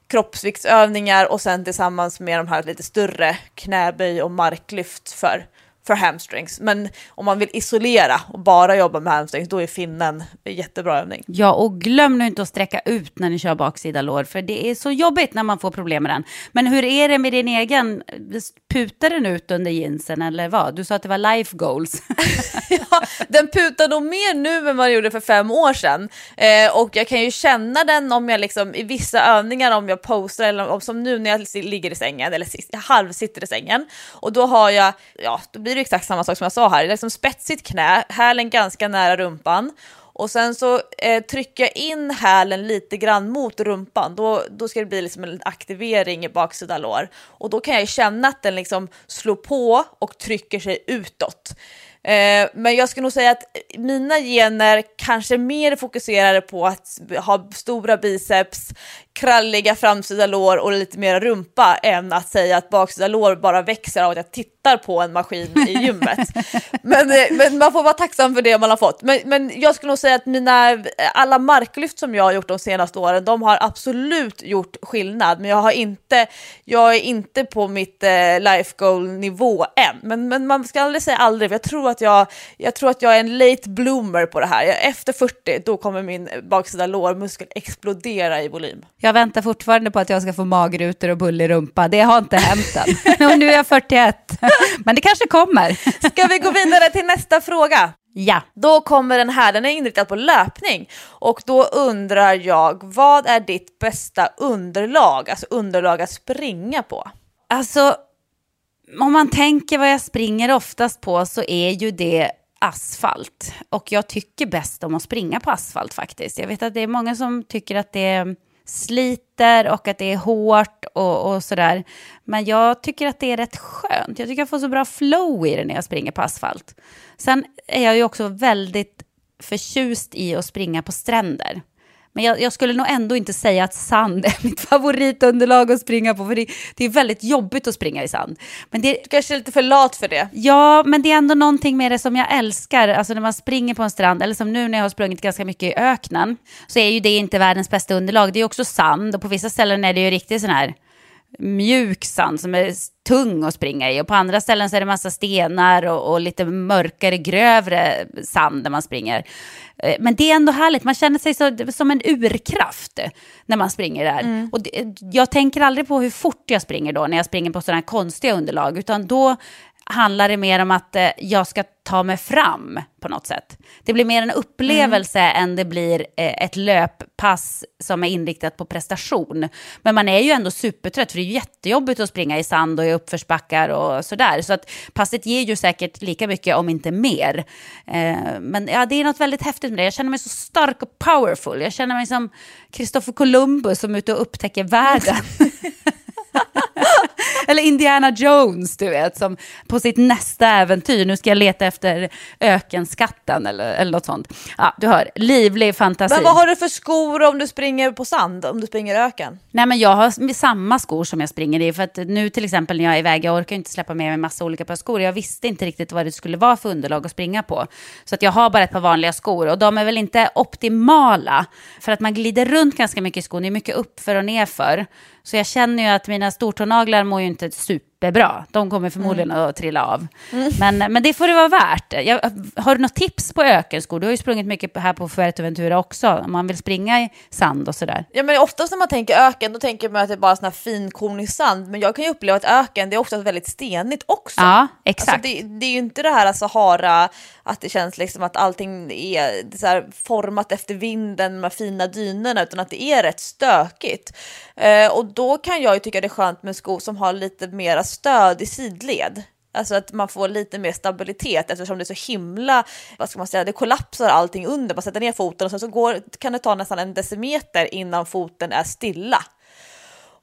Speaker 2: kroppsviktsövningar och sen tillsammans med de här lite större knäböj och marklyft för, för hamstrings. Men om man vill isolera och bara jobba med hamstrings, då är finnen en jättebra övning.
Speaker 1: Ja, och glöm nu inte att sträcka ut när ni kör baksida lår, för det är så jobbigt när man får problem med den. Men hur är det med din egen? Putar den ut under jeansen eller vad? Du sa att det var life goals. <laughs>
Speaker 2: ja, den putar nog mer nu än vad den gjorde för fem år sedan. Eh, och jag kan ju känna den om jag liksom i vissa övningar om jag postar eller om, som nu när jag ligger i sängen eller halvsitter i sängen. Och då har jag, ja, då blir det det exakt samma sak som jag sa här, liksom spetsigt knä, hälen ganska nära rumpan och sen så eh, trycker jag in hälen lite grann mot rumpan. Då, då ska det bli liksom en aktivering i baksida lår. Och då kan jag känna att den liksom slår på och trycker sig utåt. Eh, men jag skulle nog säga att mina gener kanske mer fokuserade på att ha stora biceps, kralliga framsida lår och lite mer rumpa än att säga att baksida lår bara växer av att jag tittar på en maskin i gymmet. <laughs> men, eh, men, man får vara tacksam för det man har fått. Men, men jag skulle nog säga att mina, alla marklyft som jag har gjort de senaste åren, de har absolut gjort skillnad. Men jag, har inte, jag är inte på mitt eh, life goal nivå än. Men, men man ska aldrig säga aldrig, för jag tror, att jag, jag tror att jag är en late bloomer på det här. Efter 40, då kommer min baksida lårmuskel explodera i volym.
Speaker 1: Jag väntar fortfarande på att jag ska få magrutor och bullig rumpa. Det har inte hänt än. <laughs> Och nu är jag 41. <laughs> Men det kanske kommer. <laughs>
Speaker 2: Ska vi gå vidare till nästa fråga?
Speaker 1: Ja.
Speaker 2: Då kommer den här, den är inriktad på löpning. Och då undrar jag, vad är ditt bästa underlag? Alltså underlag att springa på?
Speaker 1: Alltså, om man tänker vad jag springer oftast på så är ju det asfalt. Och jag tycker bäst om att springa på asfalt faktiskt. Jag vet att det är många som tycker att det sliter och att det är hårt och, och sådär. Men jag tycker att det är rätt skönt. Jag tycker jag får så bra flow i det när jag springer på asfalt. Sen är jag ju också väldigt förtjust i att springa på stränder. Men jag, jag, skulle nog ändå inte säga att sand är <laughs> mitt favoritunderlag att springa på, för det, det, är väldigt jobbigt att springa i sand.
Speaker 2: Men det, du kanske är lite för lat för det?
Speaker 1: Ja, men det är ändå någonting med det som jag älskar. Alltså när man springer på en strand, eller som nu när jag har sprungit ganska mycket i öknen, så är ju det inte världens bästa underlag. Det är också sand och på vissa ställen är det ju riktigt sån här mjuk sand som är tung att springa i. Och på andra ställen så är det massa stenar och, och lite mörkare, grövre sand när man springer. Eh, men det är ändå härligt, man känner sig så, som en urkraft när man springer där. Mm. Och det, jag tänker aldrig på hur fort jag springer då, när jag springer på sådana här konstiga underlag, utan då handlar det mer om att eh, jag ska ta mig fram på något sätt. Det blir mer en upplevelse mm. än det blir eh, ett löppass som är inriktat på prestation. Men man är ju ändå supertrött, för det är jättejobbigt att springa i sand och i uppförsbackar och sådär. Så att passet ger ju säkert lika mycket, om inte mer. Eh, men ja, det är något väldigt häftigt med det. Jag känner mig så stark och powerful. Jag känner mig som Kristoffer Columbus som är ute och upptäcker världen. <laughs> <laughs> <laughs> Eller Indiana Jones, du vet, som på sitt nästa äventyr, nu ska jag leta efter ökenskatten eller, eller något sånt. Ja, du hör, livlig fantasi.
Speaker 2: Men vad har du för skor om du springer på sand, om du springer öken?
Speaker 1: Nej, men jag har samma skor som jag springer i, för att nu till exempel när jag är iväg, jag orkar inte släppa med mig massa olika par skor, jag visste inte riktigt vad det skulle vara för underlag att springa på. Så att jag har bara ett par vanliga skor och de är väl inte optimala, för att man glider runt ganska mycket i skon, det är mycket uppför och nerför. Så jag känner ju att mina stortånaglar mår ju inte superbra. De kommer förmodligen mm. att trilla av. Mm. Men, men det får det vara värt. Jag, har du något tips på ökenskor? Du har ju sprungit mycket här på Fuerteventura också. Om man vill springa i sand och sådär.
Speaker 2: Ja, men oftast när man tänker öken, då tänker man att det är bara sån här finkornig sand. Men jag kan ju uppleva att öken, det är oftast väldigt stenigt också.
Speaker 1: Ja, exakt.
Speaker 2: Alltså, det, det, är ju inte det här Sahara, att det känns liksom att allting är så format efter vinden med fina dynorna, utan att det är rätt stökigt. Eh, och då kan jag ju tycka det är skönt med skor som har lite mera stöd i sidled. Alltså att man får lite mer stabilitet eftersom det är så himla, vad ska man säga, det kollapsar allting under. Man sätter ner foten och sen så går, kan det ta nästan en decimeter innan foten är stilla.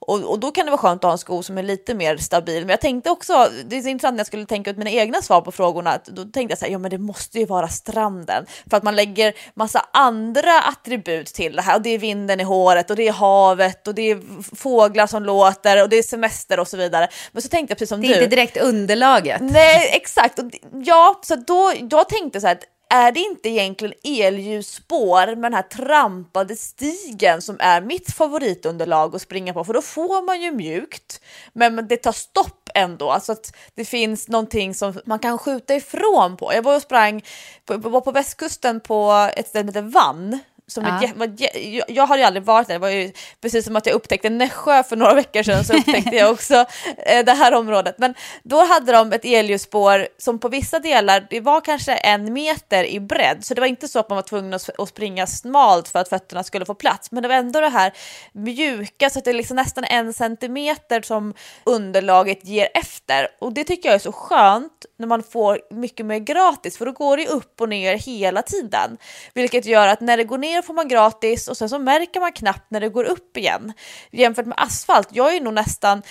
Speaker 2: Och, och, då kan det vara skönt att ha en sko som är lite mer stabil. Men jag tänkte också, det är så intressant när jag skulle tänka ut mina egna svar på frågorna, att då tänkte jag så här, ja men det måste ju vara stranden. För att man lägger massa andra attribut till det här. Och det är vinden i håret och det är havet och det är fåglar som låter och det är semester och så vidare. Men så tänkte jag precis som
Speaker 1: du.
Speaker 2: Det
Speaker 1: är inte direkt underlaget.
Speaker 2: Nej, exakt. Ja, så då, jag tänkte så här, är det inte egentligen elljusspår med den här trampade stigen som är mitt favoritunderlag att springa på? För då får man ju mjukt, men det tar stopp ändå. Alltså att det finns någonting som man kan skjuta ifrån på. Jag var och sprang, på, var på västkusten på ett ställe som heter Vann som
Speaker 1: Ja.
Speaker 2: ett, var, jag, jag hade ju aldrig varit där, det var ju precis som att jag upptäckte Nässjö för några veckor sedan så upptäckte jag också <laughs> eh, det här området. Men då hade de ett elljusspår som på vissa delar, det var kanske en meter i bredd, så det var inte så att man var tvungen att, att springa smalt för att fötterna skulle få plats, men det var ändå det här mjuka så att det är liksom nästan en centimeter som underlaget ger efter. Och det tycker jag är så skönt när man får mycket mer gratis för då går det upp och ner hela tiden, vilket gör att när det går ner får man gratis och sen så märker man knappt när det går upp igen. Jämfört med asfalt, jag är nog nästan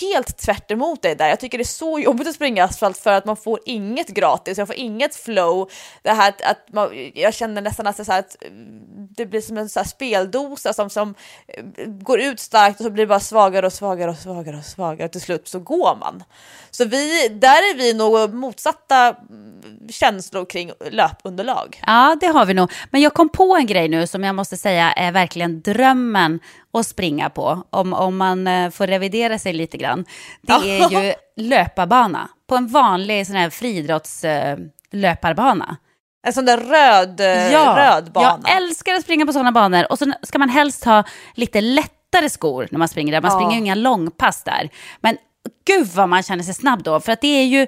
Speaker 2: helt tvärt emot dig där. Jag tycker det är så jobbigt att springa asfalt för att man får inget gratis, jag får inget flow. Det här att, att man, jag känner nästan att det, så här att eh, det blir som en så här speldosa som, som eh, går ut starkt och så blir det bara svagare och svagare och svagare och svagare och till slut så går man. Så vi, där är vi nog motsatta mm, känslor kring löpunderlag.
Speaker 1: Ja, det har vi nog. Men jag kom på en grej nu som jag måste säga är verkligen drömmen att springa på, om, om man eh, får revidera sig lite grann. Det är ju löparbana, på en vanlig sån här friidrottslöparbana.
Speaker 2: En sån där röd, eh, röd bana.
Speaker 1: jag älskar att springa på sådana banor. Och så ska man helst ha lite lättare skor när man springer där. Man
Speaker 2: Ja.
Speaker 1: springer ju inga långpass där. Men gud vad man känner sig snabb då, för att det är ju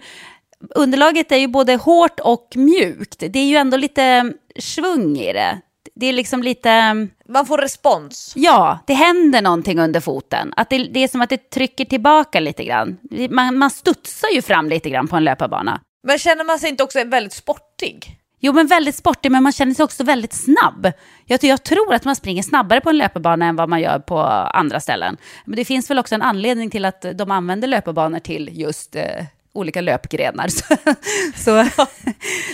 Speaker 1: underlaget är ju både hårt och mjukt. Det är ju ändå lite svung i det. Det är liksom lite,
Speaker 2: Man får respons.
Speaker 1: ja, det händer någonting under foten. Att det, det är som att det trycker tillbaka lite grann. Man, man studsar ju fram lite grann på en löparbana.
Speaker 2: Men känner man sig inte också väldigt sportig?
Speaker 1: Jo, men väldigt sportig, men man känner sig också väldigt snabb. Jag, jag tror att man springer snabbare på en löparbana än vad man gör på andra ställen. Men det finns väl också en anledning till att de använder löparbanor till just eh, olika löpgrenar. <laughs> Så, så <laughs>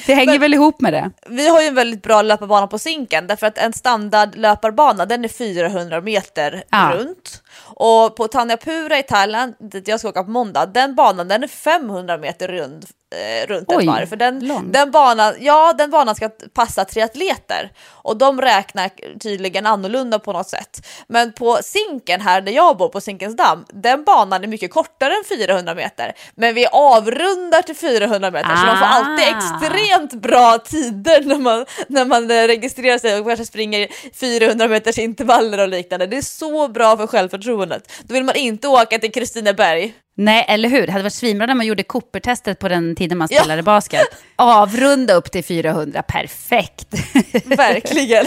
Speaker 1: det hänger
Speaker 2: Men-
Speaker 1: väl ihop med det.
Speaker 2: Vi har ju en väldigt bra löparbana på Zinken därför att en standard löparbana den är 400 meter
Speaker 1: Ja.
Speaker 2: runt. Och på Tanyapura i Thailand, dit jag ska åka på måndag, den banan den är 500 meter rund, eh, runt
Speaker 1: Oj,
Speaker 2: ett varv. För den,
Speaker 1: lång.
Speaker 2: den, banan, ja, den banan ska passa triatleter och de räknar tydligen annorlunda på något sätt. Men på Zinken här där jag bor på Zinkensdamm, den banan är mycket kortare än 400 meter. Men vi avrundar till 400 meter så man får alltid
Speaker 1: Ah.
Speaker 2: extremt bra tider när man, när man eh, registrerar sig och kanske springer 400 meters intervaller och liknande. Det är så bra för självförtroendet. Då vill man inte åka till Kristineberg.
Speaker 1: Nej, eller hur? Det hade varit svinbra när man gjorde Cooper-testet på den tiden man
Speaker 2: Ja.
Speaker 1: spelade basket. <laughs> Avrunda upp till 400, perfekt. <laughs>
Speaker 2: Verkligen.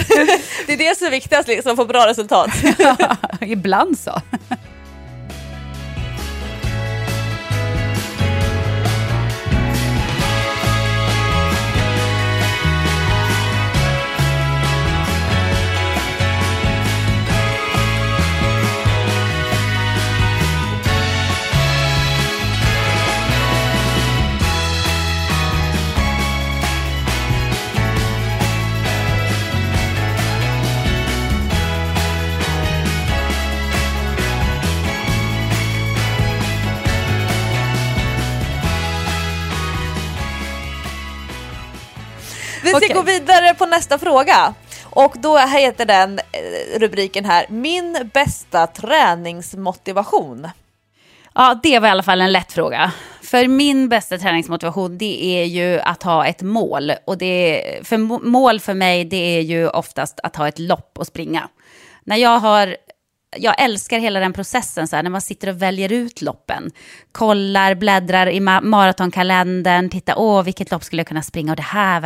Speaker 2: det är det som är viktigast, liksom, att få bra resultat. <laughs>
Speaker 1: Ibland så.
Speaker 2: Vi ska
Speaker 1: Okej.
Speaker 2: gå vidare på nästa fråga. Och då heter den eh, rubriken här, min bästa träningsmotivation.
Speaker 1: Ja, det var i alla fall en lätt fråga. För min bästa träningsmotivation, det är ju att ha ett mål. Och det, för må- mål för mig, det är ju oftast att ha ett lopp och springa. När jag har, jag älskar hela den processen, så här, när man sitter och väljer ut loppen. Kollar, bläddrar i ma- maratonkalendern, tittar, åh, vilket lopp skulle jag kunna springa och det här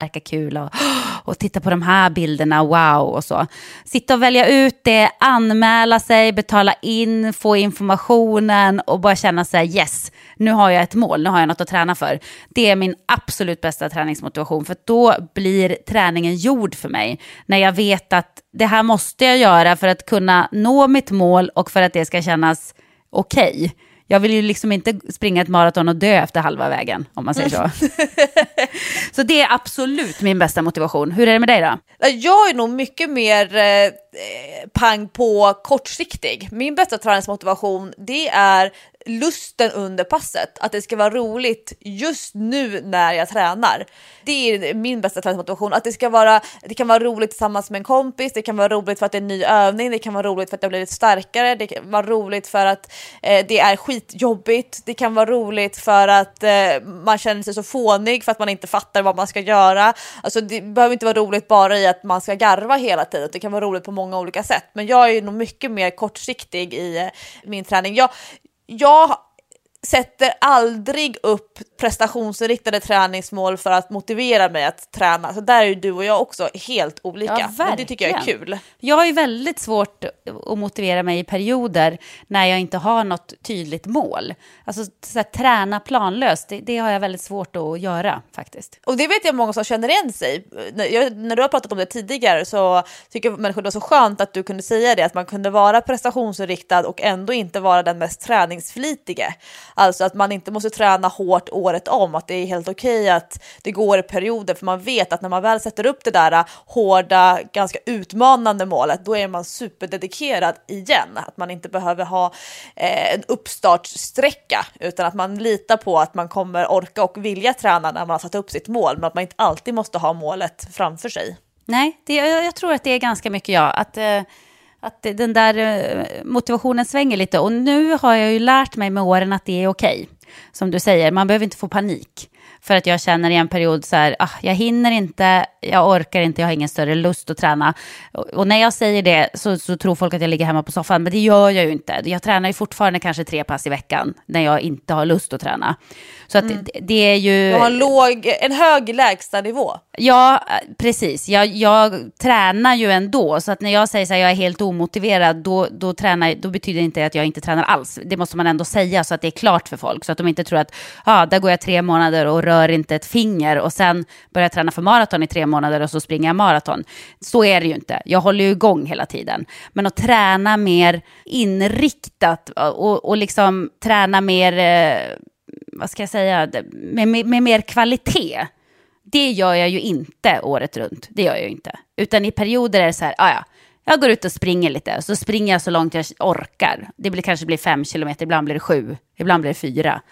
Speaker 1: Verkar kul och, och titta på de här bilderna, wow och så. Sitta och välja ut det, anmäla sig, betala in, få informationen och bara känna sig yes, nu har jag ett mål, nu har jag något att träna för. Det är min absolut bästa träningsmotivation för då blir träningen gjord för mig. När jag vet att det här måste jag göra för att kunna nå mitt mål och för att det ska kännas okej. Okay. Jag vill ju liksom inte springa ett maraton och dö efter halva vägen, om man säger så. <laughs> så det är absolut min bästa motivation. Hur är det med dig då?
Speaker 2: Jag är nog mycket mer eh, Eh, pang på kortsiktig. Min bästa träningsmotivation, det är lusten under passet, att det ska vara roligt just nu när jag tränar. Det är min bästa träningsmotivation, att det ska vara, det kan vara roligt tillsammans med en kompis, det kan vara roligt för att det är en ny övning, det kan vara roligt för att jag blivit starkare, det kan vara roligt för att eh, det är skitjobbigt, det kan vara roligt för att eh, man känner sig så fånig för att man inte fattar vad man ska göra. Alltså det behöver inte vara roligt bara i att man ska garva hela tiden, det kan vara roligt på många många olika sätt. Men jag är nog mycket mer kortsiktig i eh, min träning. Jag, jag sätter aldrig upp prestationsinriktade träningsmål för att motivera mig att träna. Så där är ju du och jag också helt olika. Ja, Men det tycker jag är kul.
Speaker 1: Jag har ju väldigt svårt att motivera mig i perioder när jag inte har något tydligt mål. Alltså så här, träna planlöst, det, det, har jag väldigt svårt att göra faktiskt.
Speaker 2: Och det vet jag många som känner igen sig. Jag, när du har pratat om det tidigare så tycker människor det var så skönt att du kunde säga det, att man kunde vara prestationsinriktad och ändå inte vara den mest träningsflitige. Alltså att man inte måste träna hårt året om, att det är helt okej okay att det går i perioder, för man vet att när man väl sätter upp det där äh, hårda, ganska utmanande målet, då är man superdedikerad igen. Att man inte behöver ha eh, en uppstartssträcka, utan att man litar på att man kommer orka och vilja träna när man har satt upp sitt mål, men att man inte alltid måste ha målet framför sig.
Speaker 1: Nej, det, jag tror att det är ganska mycket jag. Att, eh att den där eh, motivationen svänger lite. Och nu har jag ju lärt mig med åren att det är okej. Okay. Som du säger, man behöver inte få panik. För att jag känner i en period så här, ah, jag hinner inte, jag orkar inte, jag har ingen större lust att träna. Och, och när jag säger det så, så, tror folk att jag ligger hemma på soffan, men det gör jag ju inte. Jag tränar ju fortfarande kanske tre pass i veckan när jag inte har lust att träna. Så att mm. det, det, är ju...
Speaker 2: Du har en, låg, en hög lägstanivå.
Speaker 1: Ja, precis. Jag, jag tränar ju ändå, så att när jag säger att jag är helt omotiverad, då, då, tränar, då betyder det inte att jag inte tränar alls. Det måste man ändå säga så att det är klart för folk, så att de inte tror att ah, där går jag tre månader och rör inte ett finger och sen börjar jag träna för maraton i tre månader och så springer jag maraton. Så är det ju inte. Jag håller ju igång hela tiden. Men att träna mer inriktat och, och liksom träna mer, eh, vad ska jag säga, med, med, med mer kvalitet. Det gör jag ju inte året runt. Det gör jag ju inte. Utan i perioder är det så här, ah, ja, jag går ut och springer lite, så springer jag så långt jag orkar. Det blir, kanske blir fem kilometer, ibland blir det sju, ibland blir det fyra.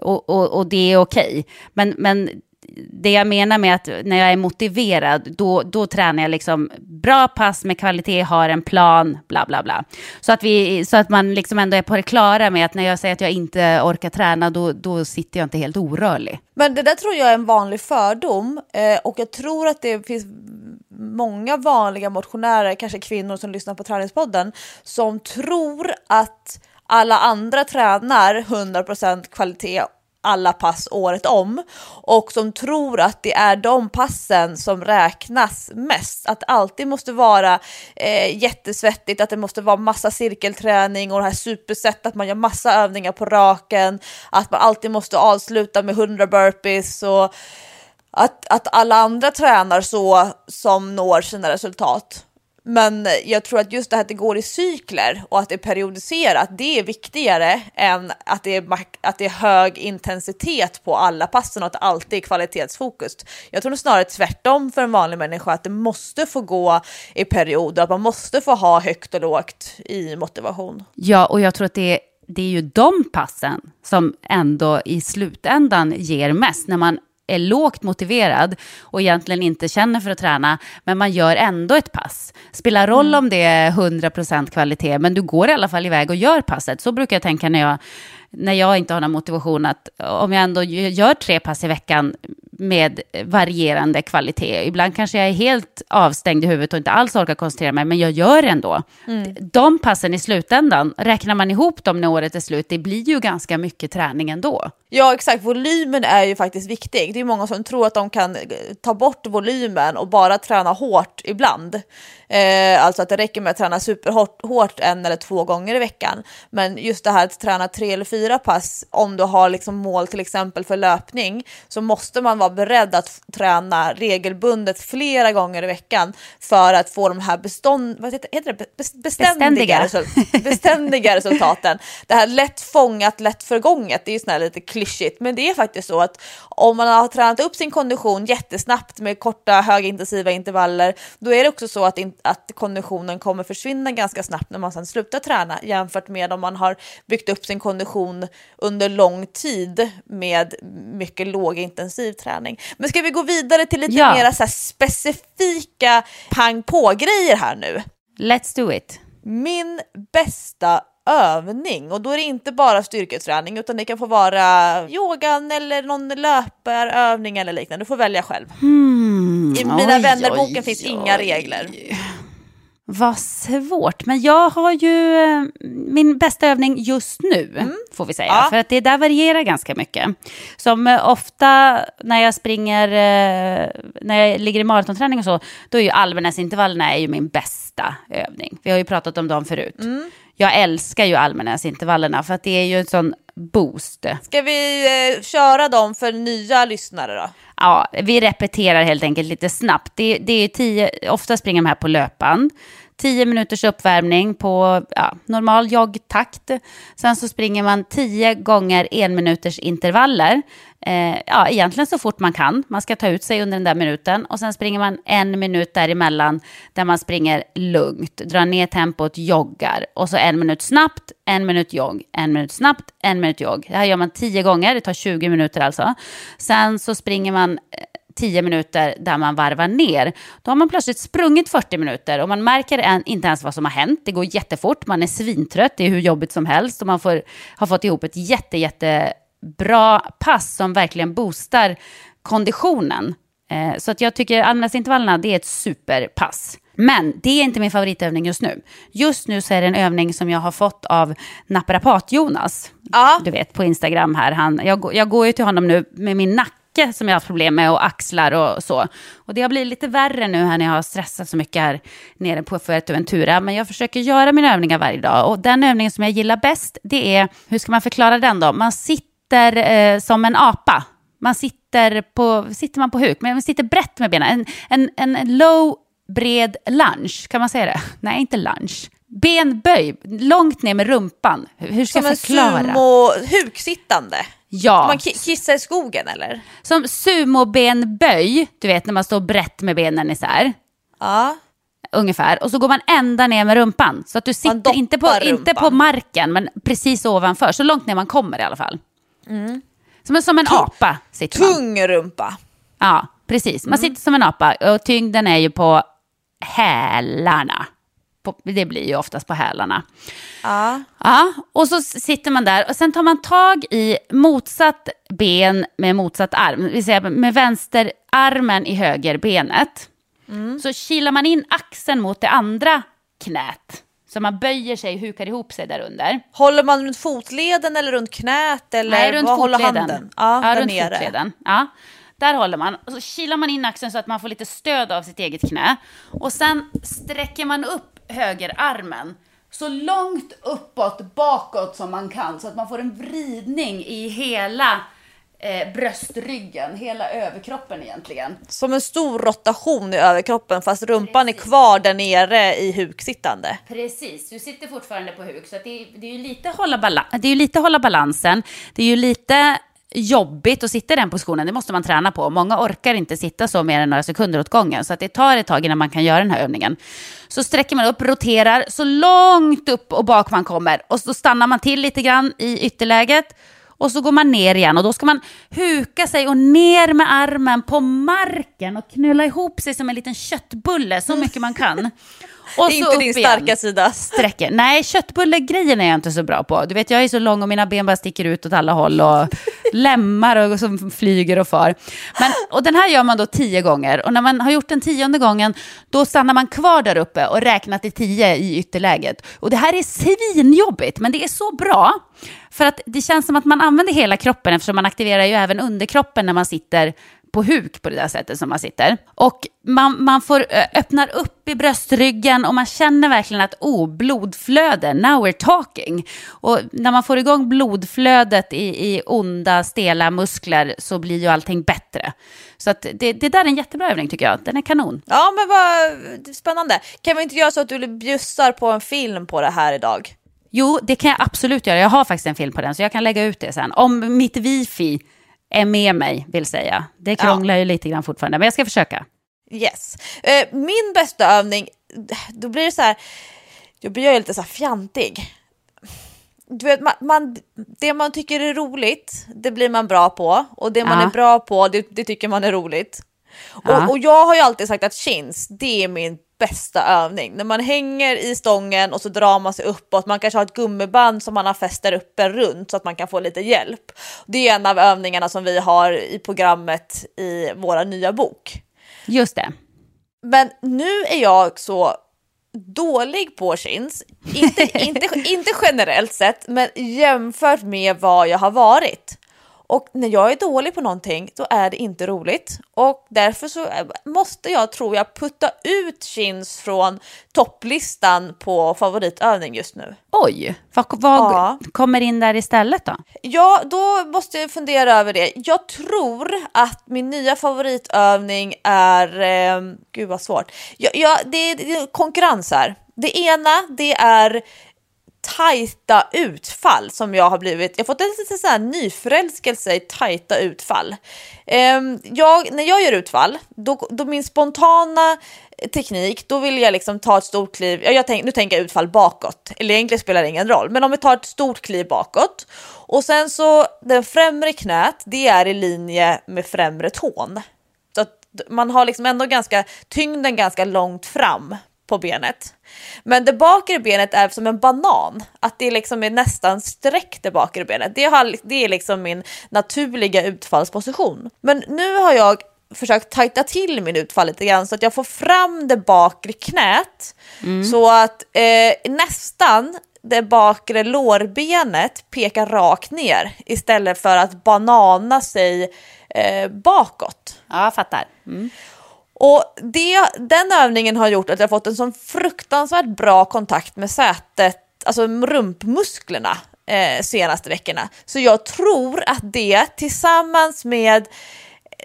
Speaker 1: Och, och, och det är okej. Okay. Men, men det jag menar med att när jag är motiverad, då, då tränar jag liksom bra pass med kvalitet, har en plan, bla bla bla. Så att, vi, så att man liksom ändå är på det klara med att när jag säger att jag inte orkar träna, då, då sitter jag inte helt orörlig.
Speaker 2: Men det där tror jag är en vanlig fördom eh, och jag tror att det finns många vanliga motionärer, kanske kvinnor som lyssnar på Träningspodden, som tror att alla andra tränar 100% kvalitet alla pass året om och som tror att det är de passen som räknas mest. Att det alltid måste vara eh, jättesvettigt, att det måste vara massa cirkelträning och det här superset, att man gör massa övningar på raken, att man alltid måste avsluta med 100 burpees och att, att alla andra tränar så som når sina resultat. Men jag tror att just det här att det går i cykler och att det är periodiserat, det är viktigare än att det är, att det är hög intensitet på alla passen och att det alltid är kvalitetsfokus. Jag tror snarare tvärtom för en vanlig människa, att det måste få gå i perioder, att man måste få ha högt och lågt i motivation.
Speaker 1: Ja, och jag tror att det är, det är ju de passen som ändå i slutändan ger mest, när man är lågt motiverad och egentligen inte känner för att träna, men man gör ändå ett pass. Spelar roll
Speaker 2: Mm.
Speaker 1: om det är 100% kvalitet, men du går i alla fall iväg och gör passet. Så brukar jag tänka när jag, när jag inte har någon motivation, att om jag ändå gör tre pass i veckan med varierande kvalitet. Ibland kanske jag är helt avstängd i huvudet och inte alls orkar koncentrera mig, men jag gör det ändå. De passen i slutändan, räknar man ihop dem när året är slut, det blir ju ganska mycket träning ändå.
Speaker 2: Ja exakt, volymen är ju faktiskt viktig. Det är många som tror att de kan eh, ta bort volymen och bara träna hårt ibland. Eh, alltså att det räcker med att träna superhårt hårt en eller två gånger i veckan. Men just det här att träna tre eller fyra pass, om du har liksom mål till exempel för löpning, så måste man vara beredd att träna regelbundet flera gånger i veckan för att få de här bestånd, vad heter, det? Bes- beständiga,
Speaker 1: Beständiga. <laughs>
Speaker 2: beständiga resultaten. Det här lätt fångat, lätt förgånget, det är ju sån här lite klyschigt, men det är faktiskt så att om man har tränat upp sin kondition jättesnabbt med korta högintensiva intervaller, då är det också så att, in, att konditionen kommer försvinna ganska snabbt när man sedan slutar träna jämfört med om man har byggt upp sin kondition under lång tid med mycket lågintensiv träning. Men ska vi gå vidare till lite
Speaker 1: Ja.
Speaker 2: mer så specifika pang på-grejer här nu?
Speaker 1: Let's do it.
Speaker 2: Min bästa övning och då är det inte bara styrketräning utan det kan få vara yogan eller någon löparövning eller liknande. Du får välja själv. I Mina
Speaker 1: Hmm.
Speaker 2: Vännerboken finns inga regler.
Speaker 1: Vad svårt, men jag har ju eh, min bästa övning just nu, får vi säga.
Speaker 2: Ja.
Speaker 1: För att det där varierar ganska mycket. Som eh, ofta när jag springer, eh, när jag ligger i maratonträning och så, då är ju Almenäsintervallerna är ju min bästa övning. Vi har ju pratat om dem förut. Jag älskar ju Almenäsintervallerna för att det är ju en sån boost.
Speaker 2: Ska vi eh, köra dem för nya lyssnare då?
Speaker 1: Ja, vi repeterar helt enkelt lite snabbt. Det, det är tio, ofta springer de här på löpband. 10 minuters uppvärmning på ja, normal joggtakt. Sen så springer man 10 gånger en minuters intervaller. Eh, ja, egentligen så fort man kan. Man ska ta ut sig under den där minuten. Och sen springer man en minut däremellan där man springer lugnt, drar ner tempot, joggar. Och så en minut snabbt, en minut jogg, en minut snabbt, en minut jogg. Det här gör man 10 gånger, det tar 20 minuter alltså. Sen så springer man eh, 10 minuter där man varvar ner. Då har man plötsligt sprungit 40 minuter och man märker inte ens vad som har hänt. Det går jättefort, man är svintrött, det är hur jobbigt som helst och man får, har fått ihop ett jätte, jätte bra pass som verkligen boostar konditionen. Eh, så att jag tycker användarsintervallerna, det är ett superpass. Men det är inte min favoritövning just nu. Just nu så är det en övning som jag har fått av naprapat-Jonas.
Speaker 2: Ja.
Speaker 1: Du vet, på Instagram här. Han, jag, går- jag går ju till honom nu med min nacke som jag har haft problem med och axlar och så. Och det har blivit lite värre nu här när jag har stressat så mycket här nere på Fuerteventura. Men jag försöker göra mina övningar varje dag. Och den övningen som jag gillar bäst, det är, hur ska man förklara den då? Man sitter eh, som en apa. Man sitter, på, sitter man på huk, men man sitter brett med benen. En, en, en low, bred lunge, kan man säga det? <laughs> Nej, inte lunge. Benböj, långt ner med rumpan. Hur ska
Speaker 2: Som
Speaker 1: jag
Speaker 2: en
Speaker 1: förklara?
Speaker 2: sumo huksittande.
Speaker 1: Ja,
Speaker 2: Man ki- kissar i skogen eller?
Speaker 1: som sumobenböj, du vet när man står brett med benen isär.
Speaker 2: Ja.
Speaker 1: Ungefär. Och så går man ända ner med rumpan. Så att du sitter inte på, inte på marken, men precis ovanför. Så långt ner man kommer i alla fall. Som, en- som en apa sitter man.
Speaker 2: Tung rumpa.
Speaker 1: Ja, precis. Man sitter som en apa. Och tyngden är ju på hälarna. På, det blir ju oftast på hälarna.
Speaker 2: Ja.
Speaker 1: Ja, och så sitter man där och sen tar man tag i motsatt ben med motsatt arm, det vill säga med vänsterarmen i högerbenet. Så kilar man in axeln mot det andra knät. Så man böjer sig, hukar ihop sig där under.
Speaker 2: Håller man runt fotleden eller runt knät eller
Speaker 1: Nej, runt
Speaker 2: vad håller
Speaker 1: fotleden.
Speaker 2: handen? Ja,
Speaker 1: ja
Speaker 2: där
Speaker 1: runt
Speaker 2: nere.
Speaker 1: fotleden. Ja. Där håller man. Och så kilar man in axeln så att man får lite stöd av sitt eget knä. Och sen sträcker man upp högerarmen så långt uppåt, bakåt som man kan. Så att man får en vridning i hela eh, bröstryggen, hela överkroppen egentligen.
Speaker 2: Som en stor rotation i överkroppen fast rumpan är kvar där nere i huksittande.
Speaker 1: Precis, du sitter fortfarande på huk. Så det, är, det, är ju lite hålla bala- det är lite hålla balansen. Det är ju lite jobbigt att sitta i den positionen. Det måste man träna på. Många orkar inte sitta så mer än några sekunder åt gången. Så att det tar ett tag innan man kan göra den här övningen. Så sträcker man upp, roterar så långt upp och bak man kommer. Och så stannar man till lite grann i ytterläget. Och så går man ner igen och då ska man huka sig och ner med armen på marken och knulla ihop sig som en liten köttbulle så mycket man kan. <laughs> Och
Speaker 2: Det är inte din
Speaker 1: igen.
Speaker 2: starka sida.
Speaker 1: Sträcker. Nej, köttbullegrejen är jag inte så bra på. Du vet, jag är så lång och mina ben bara sticker ut åt alla håll och lemmar och som flyger och far. Men, och den här gör man då tio gånger och när man har gjort den tionde gången då stannar man kvar där uppe och räknar till tio i ytterläget. Och det här är svinjobbigt, men det är så bra. För att det känns som att man använder hela kroppen eftersom man aktiverar ju även underkroppen när man sitter på huk på det där sättet som man sitter. Och man, man får öppnar upp i bröstryggen och man känner verkligen att oh, blodflöde, now we're talking. Och när man får igång blodflödet i, i onda, stela muskler så blir ju allting bättre. Så att det, det där är en jättebra övning tycker jag. Den är kanon.
Speaker 2: Ja men vad spännande. Kan vi inte göra så att du bjussar på en film på det här idag?
Speaker 1: Jo, det kan jag absolut göra. Jag har faktiskt en film på den så jag kan lägga ut det sen. Om mitt wifi är med mig, vill säga. Det krånglar ju lite grann fortfarande, men jag ska försöka.
Speaker 2: Yes. Eh, min bästa övning, då blir det så här, då blir jag lite så här fjantig. Du vet, man, man, det man tycker är roligt, det blir man bra på. Och det man
Speaker 1: Ja.
Speaker 2: är bra på, det, det tycker man är roligt.
Speaker 1: Ja.
Speaker 2: Och, och jag har ju alltid sagt att chins, det är min bästa övning. När man hänger i stången och så drar man sig uppåt. Man kanske har ett gummiband som man har fäst där uppe runt så att man kan få lite hjälp. Det är en av övningarna som vi har i programmet i våra nya bok.
Speaker 1: Just det.
Speaker 2: Men nu är jag så dålig på chins, inte, <laughs> inte, inte generellt sett, men jämfört med vad jag har varit. Och när jag är dålig på någonting, då är det inte roligt. Och därför så måste jag, tror jag, putta ut chins från topplistan på favoritövning just nu.
Speaker 1: Oj, vad, vad
Speaker 2: Ja.
Speaker 1: kommer in där istället då?
Speaker 2: Ja, då måste jag fundera över det. Jag tror att min nya favoritövning är... Eh, gud vad svårt. Ja, ja, det, är, det är konkurrens här. Det ena, det är tajta utfall som jag har blivit. Jag har fått en liten så här nyförälskelse i tajta utfall. Ehm, jag, när jag gör utfall, då, då min spontana teknik, då vill jag liksom ta ett stort kliv. Jag tänk, nu tänker jag utfall bakåt, eller egentligen spelar det ingen roll, men om vi tar ett stort kliv bakåt och sen så den främre knät, det är i linje med främre tån. Så att man har liksom ändå ganska tyngden ganska långt fram på benet. Men det bakre benet är som en banan, att det liksom är nästan sträckt det bakre benet. Det, har, det är liksom min naturliga utfallsposition. Men nu har jag försökt tajta till min utfall lite grann så att jag får fram det bakre knät så att eh, nästan det bakre lårbenet pekar rakt ner istället för att banana sig eh, bakåt.
Speaker 1: Ja, jag fattar. Mm.
Speaker 2: Och det, den övningen har gjort att jag fått en sån fruktansvärt bra kontakt med sätet, alltså rumpmusklerna eh, senaste veckorna. Så jag tror att det tillsammans med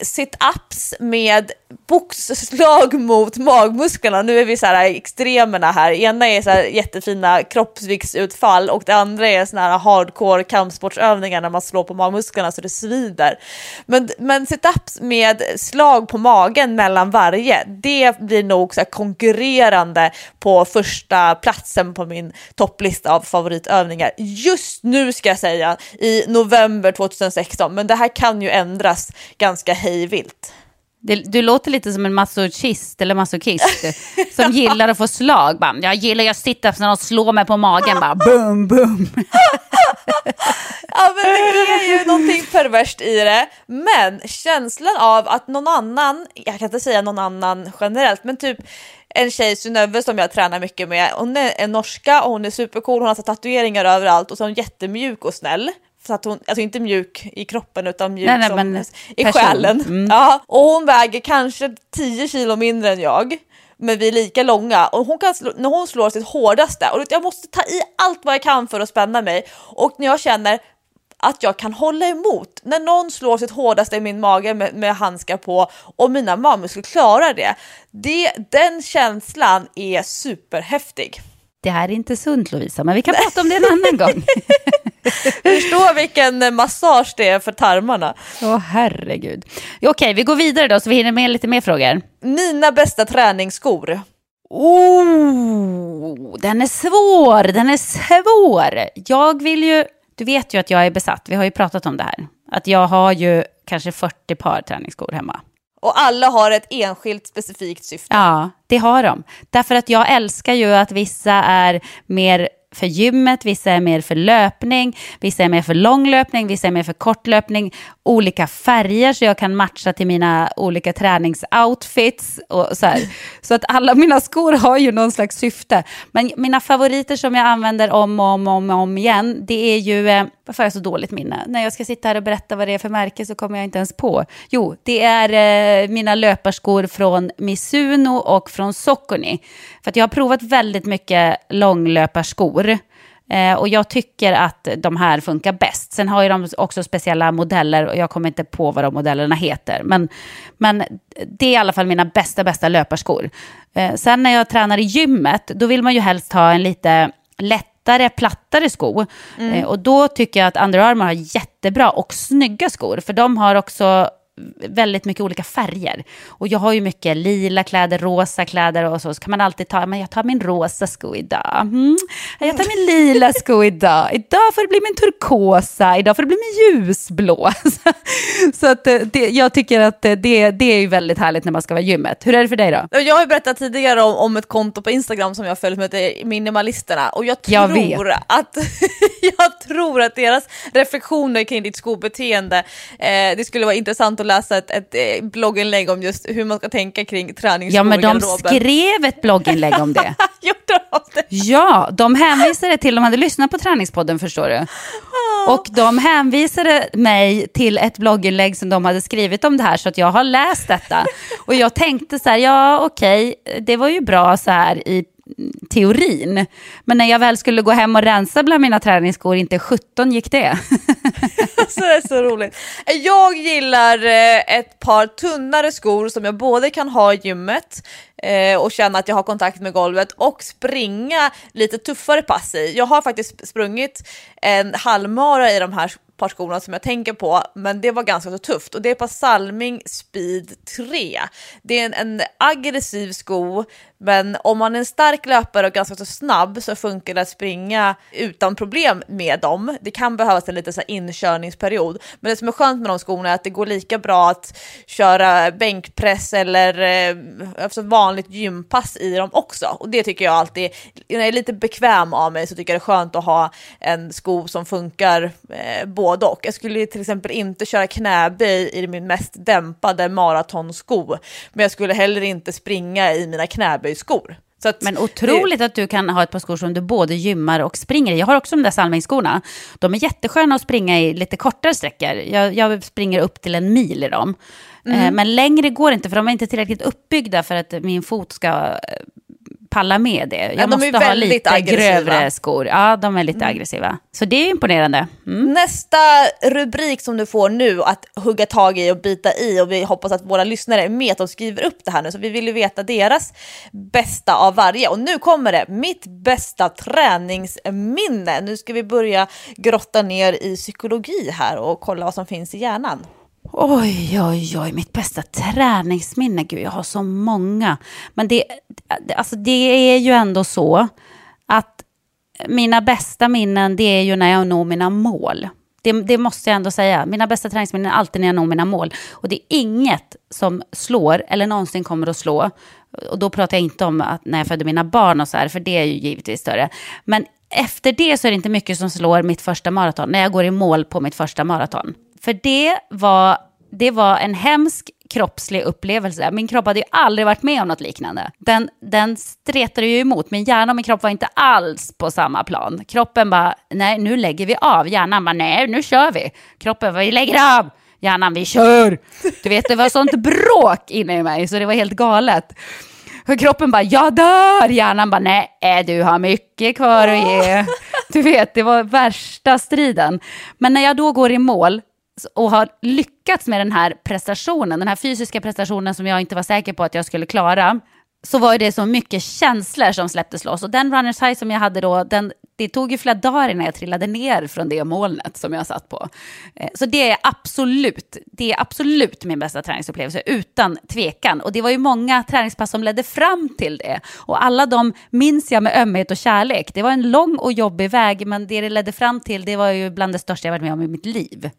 Speaker 2: sit-ups med boxslag mot magmusklerna. Nu är vi så här extremerna här. Ena är så här jättefina kroppsviktsutfall och det andra är såna här hardcore kampsportsövningar när man slår på magmusklerna så det svider. Men, men sit-ups med slag på magen mellan varje, det blir nog så här konkurrerande på första platsen på min topplista av favoritövningar. Just nu ska jag säga i november 2016, men det här kan ju ändras ganska hejvilt.
Speaker 1: Det, du låter lite som en masochist eller masochist som gillar att få slag. Bara, jag gillar att sitta när de slår mig på magen. Bara, boom, boom.
Speaker 2: Ja men det är ju någonting perverst i det. Men känslan av att någon annan, jag kan inte säga någon annan generellt, men typ en tjej Synöve, som jag tränar mycket med, hon är norska och hon är supercool, hon har så tatueringar överallt och så är hon jättemjuk och snäll. Så att hon, alltså inte mjuk i kroppen utan mjuk
Speaker 1: Nej, nej,
Speaker 2: som,
Speaker 1: men
Speaker 2: i
Speaker 1: person.
Speaker 2: själen.
Speaker 1: Mm.
Speaker 2: Ja, och hon väger kanske 10 kilo mindre än jag. Men vi är lika långa och hon kan slå, när hon slår sitt hårdaste och jag måste ta i allt vad jag kan för att spänna mig och när jag känner att jag kan hålla emot när någon slår sitt hårdaste i min mage med, med handskar på och mina magmuskler klarar det. det. Den känslan är superhäftig.
Speaker 1: Det här är inte sunt Lovisa, men vi kan prata om det en annan gång. <laughs>
Speaker 2: Förstå vilken massage det är för tarmarna.
Speaker 1: Åh herregud. Okej, vi går vidare då så vi hinner med lite mer frågor.
Speaker 2: Mina bästa träningsskor.
Speaker 1: Oh, den är svår, den är svår. Jag vill ju Du vet ju att jag är besatt, vi har ju pratat om det här. Att jag har ju kanske 40 par träningsskor hemma.
Speaker 2: Och alla har ett enskilt specifikt syfte.
Speaker 1: Ja, det har de. Därför att jag älskar ju att vissa är mer för gymmet, vissa är mer för löpning, vissa är mer för långlöpning, vissa är mer för kortlöpning, olika färger så jag kan matcha till mina olika träningsoutfits och så här. Så att alla mina skor har ju någon slags syfte. Men mina favoriter som jag använder om och om, om, om igen, det är ju, eh, varför har jag så dåligt minne? När jag ska sitta här och berätta vad det är för märke så kommer jag inte ens på. Jo, det är eh, mina löparskor från Mizuno och från Socony. För att jag har provat väldigt mycket långlöparskor. Eh, och jag tycker att de här funkar bäst. Sen har ju de också speciella modeller och jag kommer inte på vad de modellerna heter. Men, men det är i alla fall mina bästa, bästa löparskor. Eh, sen när jag tränar i gymmet, då vill man ju helst ha en lite lättare, plattare sko. Eh, och då tycker jag att Under Armour har jättebra och snygga skor. För de har också väldigt mycket olika färger. Och jag har ju mycket lila kläder, rosa kläder och så. Så kan man alltid ta, men jag tar min rosa sko idag. Mm. Jag tar min lila sko idag. Idag får det bli min turkosa, idag får det bli min ljusblå. <laughs> så att eh, det, jag tycker att det, det är ju väldigt härligt när man ska vara i gymmet. Hur är det för dig då?
Speaker 2: Jag har ju berättat tidigare om, om ett konto på Instagram som jag följer som heter Minimalisterna och jag tror,
Speaker 1: Jag.
Speaker 2: Att, <laughs> jag tror att deras reflektioner kring ditt skobeteende, eh, det skulle vara intressant att läsa ett, ett eh, blogginlägg om just hur man ska tänka kring träningsskor
Speaker 1: Ja, men de skrev ett blogginlägg om det. <laughs>
Speaker 2: Gjorde de det?
Speaker 1: Ja, de hänvisade till, de hade lyssnat på träningspodden förstår du. Och de hänvisade mig till ett blogginlägg som de hade skrivit om det här så att jag har läst detta. Och jag tänkte så här, ja okej, det var ju bra så här i teorin. Men när jag väl skulle gå hem och rensa bland mina träningsskor, inte 17 gick det. <laughs>
Speaker 2: Alltså, det är så roligt. Jag gillar eh, ett par tunnare skor som jag både kan ha i gymmet eh, och känna att jag har kontakt med golvet och springa lite tuffare pass i. Jag har faktiskt sprungit en halvmara i de här par skorna som jag tänker på, men det var ganska så tufft och det är på Salming Speed 3. Det är en, en aggressiv sko, men om man är en stark löpare och ganska så snabb så funkar det att springa utan problem med dem. Det kan behövas en liten så här inkörningsperiod, men det som är skönt med de skorna är att det går lika bra att köra bänkpress eller eh, alltså vanligt gympass i dem också. Och det tycker jag alltid, när jag är lite bekväm av mig så tycker jag det är skönt att ha en sko som funkar eh, både och. Jag skulle till exempel inte köra knäböj i min mest dämpade maratonsko, men jag skulle heller inte springa i mina knäböjskor. Att
Speaker 1: Men otroligt att du kan ha ett par skor som du både gymmar och springer i. Jag har också de där Salming-skorna. De är jättesköna att springa i lite kortare sträckor. Jag, jag springer upp till en mil i dem.
Speaker 2: Mm.
Speaker 1: Eh, Men längre går inte, för de är inte tillräckligt uppbyggda för att min fot ska eh, palla med det. Jag
Speaker 2: de är
Speaker 1: måste ha lite
Speaker 2: aggressiva.
Speaker 1: grövre skor. Ja, de är lite aggressiva. Så det är imponerande. Mm.
Speaker 2: Nästa rubrik som du får nu att hugga tag i och bita i och vi hoppas att våra lyssnare är med och skriver upp det här nu så vi vill ju veta deras bästa av varje och nu kommer det, mitt bästa träningsminne. Nu ska vi börja grotta ner i psykologi här och kolla vad som finns i hjärnan.
Speaker 1: Oj, oj, oj, mitt bästa träningsminne. Gud, jag har så många. Men det, alltså, det är ju ändå så att mina bästa minnen, det är ju när jag når mina mål. Det, det måste jag ändå säga. Mina bästa träningsminnen är alltid när jag når mina mål. Och det är inget som slår, eller någonsin kommer att slå. Och då pratar jag inte om att när jag födde mina barn och så här, för det är ju givetvis större. Men efter det så är det inte mycket som slår mitt första maraton, när jag går i mål på mitt första maraton. För det var, det var en hemsk kroppslig upplevelse. Min kropp hade ju aldrig varit med om något liknande. Den, den stretade ju emot. Min hjärna och min kropp var inte alls på samma plan. Kroppen bara, nej nu lägger vi av. Hjärnan bara, nej nu kör vi. Kroppen bara, vi lägger av. Hjärnan, vi kör. Du vet, det var sånt bråk inne i mig så det var helt galet. Och kroppen bara, jag dör! Hjärnan bara, nej, du har mycket kvar att ge. Du vet, det var värsta striden. Men när jag då går i mål och har lyckats med den här prestationen, den här fysiska prestationen som jag inte var säker på att jag skulle klara, så var det så mycket känslor som släpptes loss. Och den runners high som jag hade då, den det tog ju flera dagar innan jag trillade ner från det molnet som jag satt på. Eh, så det är absolut, det är absolut min bästa träningsupplevelse, utan tvekan. Och det var ju många träningspass som ledde fram till det. Och alla de minns jag med ömhet och kärlek. Det var en lång och jobbig väg, men det det ledde fram till, det var ju bland det största jag varit med om i mitt liv.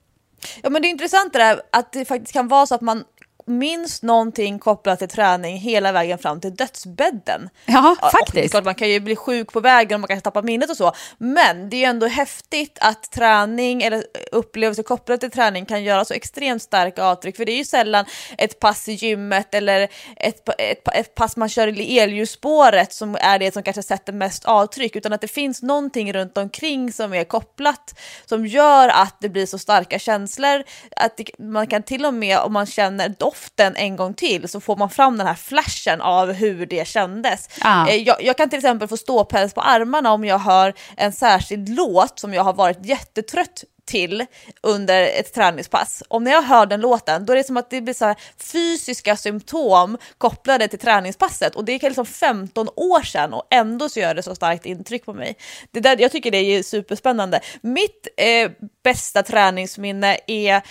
Speaker 2: Ja men det är intressant det där att det faktiskt kan vara så att man minst någonting kopplat till träning hela vägen fram till dödsbädden.
Speaker 1: Ja, faktiskt.
Speaker 2: Och klart, man kan ju bli sjuk på vägen och man kan tappa minnet och så. Men det är ju ändå häftigt att träning eller upplevelser kopplat till träning kan göra så extremt starka avtryck. För det är ju sällan ett pass i gymmet eller ett, ett, ett pass man kör i elljusspåret som är det som kanske sätter mest avtryck. Utan att det finns någonting runt omkring som är kopplat som gör att det blir så starka känslor. Att det, man kan till och med om man känner doft doften en gång till så får man fram den här flashen av hur det kändes. Ah. Jag, jag, kan till exempel få ståpäls på armarna om jag hör en särskild låt som jag har varit jättetrött till under ett träningspass. Om jag hör den låten, då är det som att det blir så fysiska symptom kopplade till träningspasset och det är liksom 15 år sedan och ändå så gör det så starkt intryck på mig. Det där, jag tycker det är superspännande. Mitt eh, bästa träningsminne är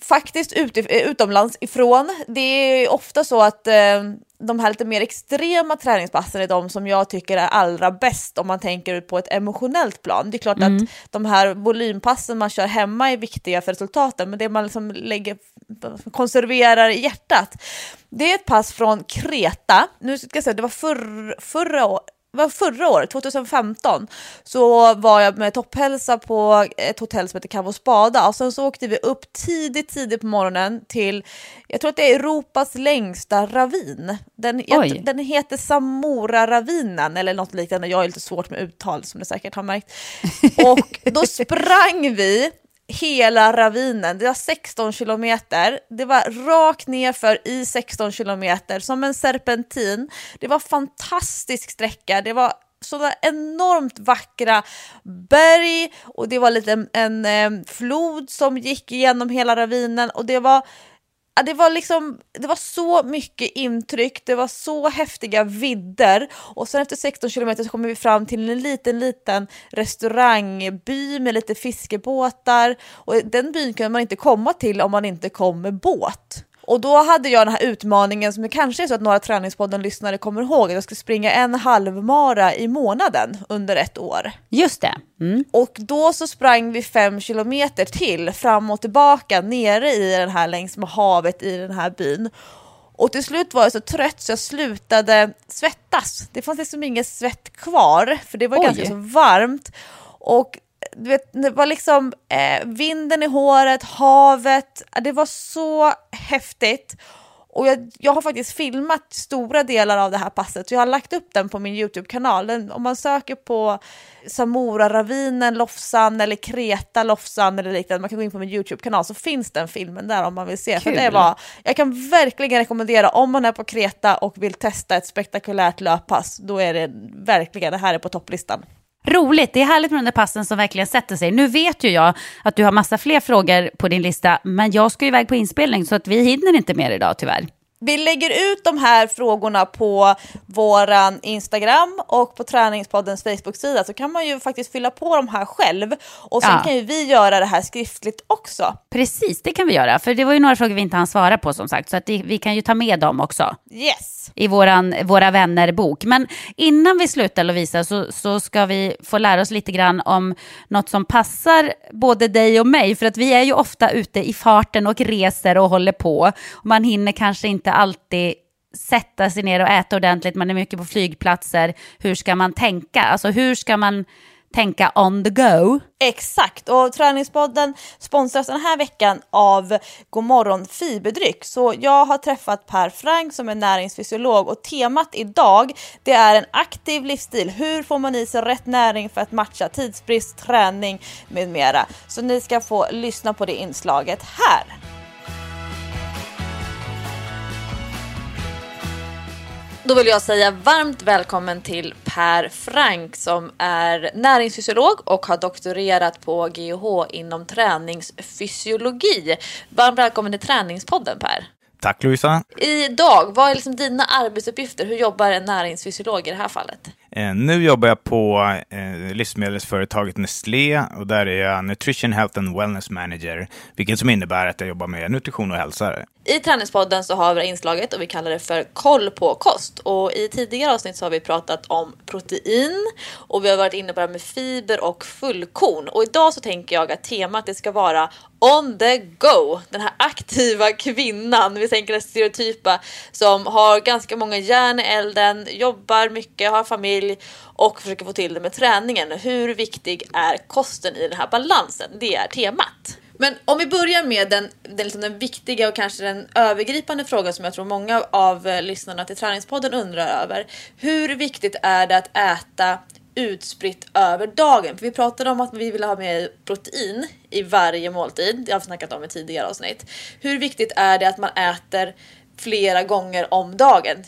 Speaker 2: faktiskt ut, utomlands ifrån. Det är ofta så att eh, de här lite mer extrema träningspassen är de som jag tycker är allra bäst om man tänker på ett emotionellt plan. Det är klart mm. att de här volympassen man kör hemma är viktiga för resultaten, men det man liksom lägger, konserverar i hjärtat. Det är ett pass från Kreta, nu ska jag säga det var förr, förra året, var förra året, 2015, så var jag med topphälsa på ett hotell som heter Cavo Spada och sen så åkte vi upp tidigt, tidigt på morgonen till, jag tror att det är Europas längsta ravin. Den, jag, den heter Samora-ravinen eller något liknande, jag är lite svårt med uttal som ni säkert har märkt. <laughs> Och då sprang vi hela ravinen. Det var 16 kilometer. Det var rakt nerför i 16 kilometer som en serpentin. Det var fantastisk sträcka. Det var sådana enormt vackra berg och det var lite en, en, eh, flod som gick igenom hela ravinen och det var det var liksom, det var så mycket intryck, det var så häftiga vidder och sen efter 16 kilometer så kommer vi fram till en liten, liten restaurangby med lite fiskebåtar och den byn kunde man inte komma till om man inte kom med båt. Och då hade jag den här utmaningen som kanske är så att några Träningspodden-lyssnare kommer ihåg, att jag skulle springa en halvmara i månaden under ett år.
Speaker 1: Just det.
Speaker 2: Mm. Och då så sprang vi fem kilometer till fram och tillbaka nere i den här längs med havet i den här byn. Och till slut var jag så trött så jag slutade svettas. Det fanns liksom inget svett kvar för det var Oj. ganska så varmt. Och du vet, det var liksom eh, vinden i håret, havet, det var så häftigt. Och jag, jag, har faktiskt filmat stora delar av det här passet, jag har lagt upp den på min YouTube-kanal. Om man söker på Samora-ravinen, Lofsan eller Kreta, Lofsan eller liknande, man kan gå in på min YouTube-kanal så finns den filmen där om man vill se. För det var, jag kan verkligen rekommendera om man är på Kreta och vill testa ett spektakulärt löppass, då är det verkligen, det här är på topplistan.
Speaker 1: Roligt, det är härligt med de där passen som verkligen sätter sig. Nu vet ju jag att du har massa fler frågor på din lista, men jag ska iväg på inspelning så att vi hinner inte mer idag tyvärr.
Speaker 2: Vi lägger ut de här frågorna på våran Instagram och på Träningspoddens Facebook-sida så kan man ju faktiskt fylla på de här själv och sen ja. kan ju vi göra det här skriftligt också.
Speaker 1: Precis, det kan vi göra, för det var ju några frågor vi inte hann svara på som sagt, så att vi kan ju ta med dem också.
Speaker 2: Yes
Speaker 1: i våran, Våra vänner-bok. Men innan vi slutar Lovisa så, så ska vi få lära oss lite grann om något som passar både dig och mig. För att vi är ju ofta ute i farten och reser och håller på. Man hinner kanske inte alltid sätta sig ner och äta ordentligt, man är mycket på flygplatser. Hur ska man tänka? Alltså hur ska man tänka on the go.
Speaker 2: Exakt, och Träningspodden sponsras den här veckan av Godmorgon Fiberdryck. Så jag har träffat Per Frank som är näringsfysiolog och temat idag det är en aktiv livsstil. Hur får man i sig rätt näring för att matcha tidsbrist, träning med mera. Så ni ska få lyssna på det inslaget här. Då vill jag säga varmt välkommen till Per Frank som är näringsfysiolog och har doktorerat på GH inom träningsfysiologi. Varmt välkommen till Träningspodden Per.
Speaker 3: Tack Louisa.
Speaker 2: Idag, vad är liksom dina arbetsuppgifter? Hur jobbar en näringsfysiolog i det här fallet?
Speaker 3: Eh, nu jobbar jag på eh, livsmedelsföretaget Nestlé och där är jag Nutrition Health and Wellness Manager, vilket som innebär att jag jobbar med nutrition och hälsa.
Speaker 2: I Träningspodden så har vi inslaget och vi kallar det för koll på kost. Och i tidigare avsnitt så har vi pratat om protein och vi har varit inne på det här med fiber och fullkorn. Och idag så tänker jag att temat det ska vara on the go. Den här aktiva kvinnan, vi tänker den stereotypa som har ganska många järn i elden, jobbar mycket, har familj och försöker få till det med träningen. Hur viktig är kosten i den här balansen? Det är temat. Men om vi börjar med den, den, liksom den viktiga och kanske den övergripande frågan som jag tror många av eh, lyssnarna till Träningspodden undrar över. Hur viktigt är det att äta utspritt över dagen? För vi pratade om att vi vill ha med protein i varje måltid. Det har vi snackat om i tidigare avsnitt. Hur viktigt är det att man äter flera gånger om dagen?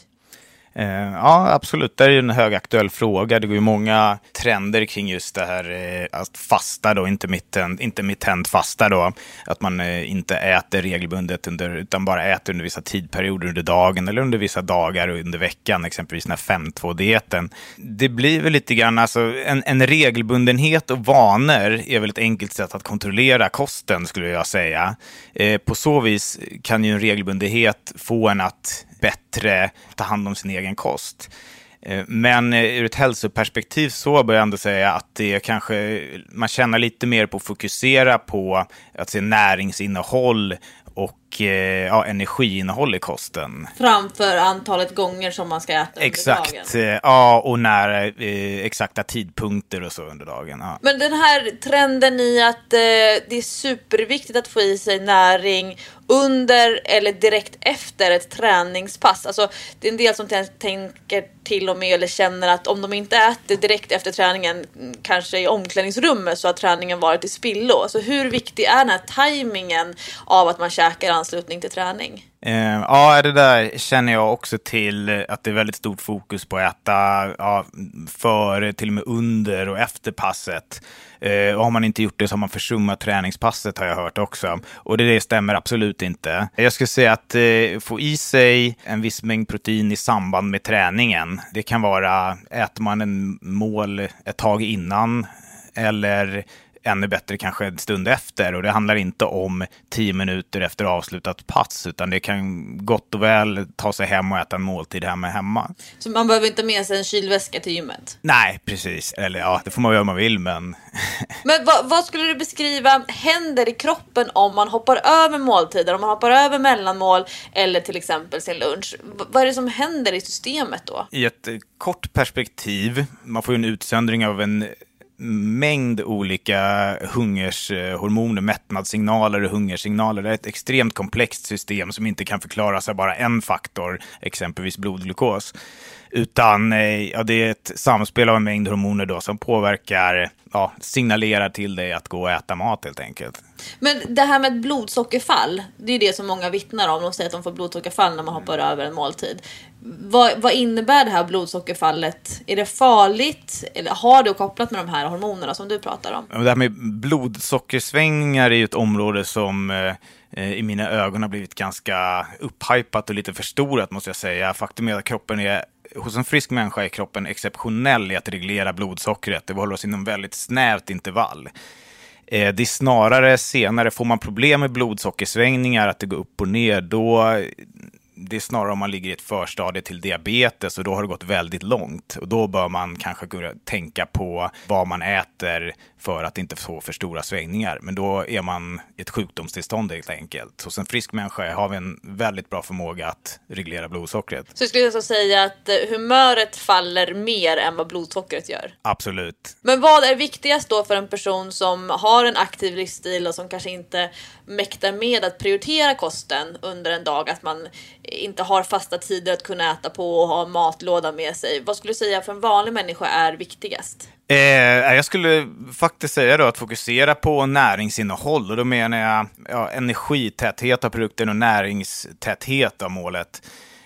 Speaker 3: Eh, ja, absolut. Det är ju en högaktuell fråga. Det går ju många trender kring just det här eh, att fasta då, intermittent, intermittent fasta då. Att man eh, inte äter regelbundet under, utan bara äter under vissa tidperioder under dagen eller under vissa dagar under veckan, exempelvis den här 5-2-dieten. Det blir väl lite grann, alltså en, en regelbundenhet och vanor är väl ett enkelt sätt att kontrollera kosten skulle jag säga. på så vis kan ju en regelbundenhet få en att bättre ta hand om sin egen kost. Eh, men eh, ur ett hälsoperspektiv så bör jag ändå säga att det kanske, man känner lite mer på att fokusera på att se näringsinnehåll och eh, ja, energiinnehåll i kosten.
Speaker 2: Framför antalet gånger som man ska äta
Speaker 3: Exakt,
Speaker 2: under dagen.
Speaker 3: ja, och när eh, exakta tidpunkter och så under dagen. Ja.
Speaker 2: Men den här trenden i att eh, det är superviktigt att få i sig näring under eller direkt efter ett träningspass. Alltså, det är en del som tänker till och med eller känner att om de inte äter direkt efter träningen, kanske i omklädningsrummet, så har träningen varit i spillo. Alltså, hur viktig är den här tajmingen av att man käkar anslutning till träning?
Speaker 3: Eh, ja, det där känner jag också till att det är väldigt stort fokus på att äta ja, före, till och med under och efter passet. Eh, och har man inte gjort det så har man försummat träningspasset har jag hört också. Och det, det stämmer absolut inte. Jag skulle säga att eh, få i sig en viss mängd protein i samband med träningen. Det kan vara, äter man en mål ett tag innan eller ännu bättre kanske en stund efter. Och det handlar inte om tio minuter efter avslutat pass, utan det kan gott och väl ta sig hem och äta en måltid hemma hemma.
Speaker 2: Så man behöver inte med sig en kylväska till gymmet?
Speaker 3: Nej, precis. Eller ja, det får man göra om man vill, men... <laughs>
Speaker 2: men vad, vad, skulle du beskriva händer i kroppen om man hoppar över måltider, om man hoppar över mellanmål eller till exempel sin lunch? V vad är det som händer i systemet då?
Speaker 3: I ett kort perspektiv, man får ju en utsöndring av en mängd olika hungershormoner, eh, mättnadssignaler och hungersignaler. Det är ett extremt komplext system som inte kan förklaras av bara en faktor, exempelvis blodglukos. Utan eh, ja, det är ett samspel av en mängd hormoner då som påverkar, ja, signalerar till dig att gå och äta mat helt enkelt.
Speaker 2: Men det här med blodsockerfall, det är det som många vittnar om. De säger att de får blodsockerfall när man hoppar mm. över en måltid. Vad, vad, innebär det här blodsockerfallet? Är det farligt? Eller har det kopplat med de här hormonerna som du pratar om?
Speaker 3: Det här med blodsockersvängningar är ju ett område som eh, eh, i mina ögon har blivit ganska upphypat och lite förstorat måste jag säga. Faktum är att kroppen är hos en frisk människa är kroppen exceptionell i att reglera blodsockret. Det håller oss inom väldigt snävt intervall. Eh, det är snarare senare, får man problem med blodsockersvängningar, att det går upp och ner, då det är snarare om man ligger i ett förstadie till diabetes och då har det gått väldigt långt. Och då bör man kanske tänka på vad man äter för att inte få för stora svängningar. Men då är man i ett sjukdomstillstånd helt enkelt. Hos en frisk människa har vi en väldigt bra förmåga att reglera blodsockret.
Speaker 2: Så jag skulle alltså säga att eh, humöret faller mer än vad blodsockret gör?
Speaker 3: Absolut.
Speaker 2: Men vad är viktigast då för en person som har en aktiv livsstil och som kanske inte mäktar med att prioritera kosten under en dag? Att man inte har fasta tider att kunna äta på och ha matlåda med sig. Vad skulle du säga för en vanlig människa är viktigast?
Speaker 3: Eh, jag skulle faktiskt säga då att fokusera på näringsinnehåll och då menar jag ja, energitäthet av produkten och näringstäthet av målet.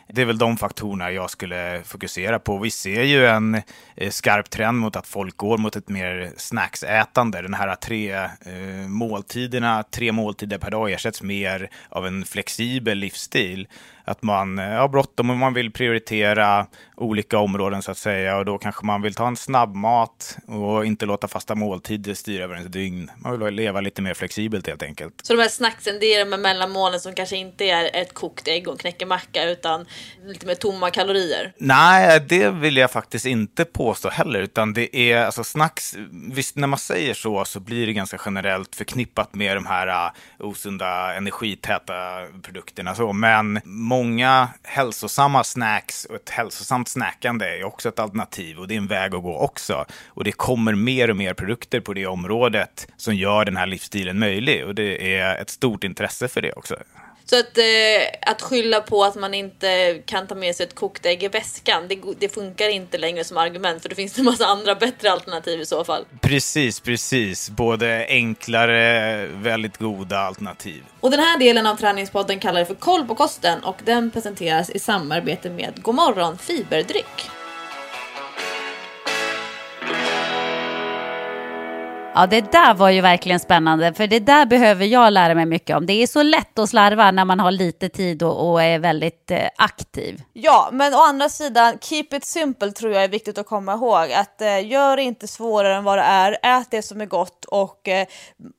Speaker 3: Det är väl de faktorerna jag skulle fokusera på. Vi ser ju en eh, skarp trend mot att folk går mot ett mer snacksätande. Den här tre eh, måltiderna, tre måltider per dag ersätts mer av en flexibel livsstil. Att man har bråttom och man vill prioritera olika områden så att säga. Och då kanske man vill ta en snabbmat och inte låta fasta måltider styra över ens dygn. Man vill leva lite mer flexibelt helt enkelt.
Speaker 2: Så de här snacksen, det är de här mellanmålen som kanske inte är ett kokt ägg och en knäckemacka utan lite mer tomma kalorier?
Speaker 3: Nej, det vill jag faktiskt inte påstå heller, utan det är alltså snacks. Visst, när man säger så så blir det ganska generellt förknippat med de här uh, osunda energitäta produkterna. Så. Men många hälsosamma snacks och ett hälsosamt snackande är också ett alternativ och det är en väg att gå också. Och det kommer mer och mer produkter på det området som gör den här livsstilen möjlig och det är ett stort intresse för det också.
Speaker 2: Så att, eh, att skylla på att man inte kan ta med sig ett kokt ägg i väskan, det, det, funkar inte längre som argument för det finns en massa andra bättre alternativ i så fall.
Speaker 3: Precis, precis. Både enklare, väldigt goda alternativ.
Speaker 2: Och den här delen av träningspodden kallar vi för Koll på kosten och den presenteras i samarbete med Godmorgon Fiberdryck.
Speaker 1: Ja, det där var ju verkligen spännande, för det där behöver jag lära mig mycket om. Det är så lätt att slarva när man har lite tid och, och är väldigt eh, aktiv.
Speaker 2: Ja, men å andra sidan, keep it simple tror jag är viktigt att komma ihåg. Att eh, gör det inte svårare än vad det är, ät det som är gott och eh,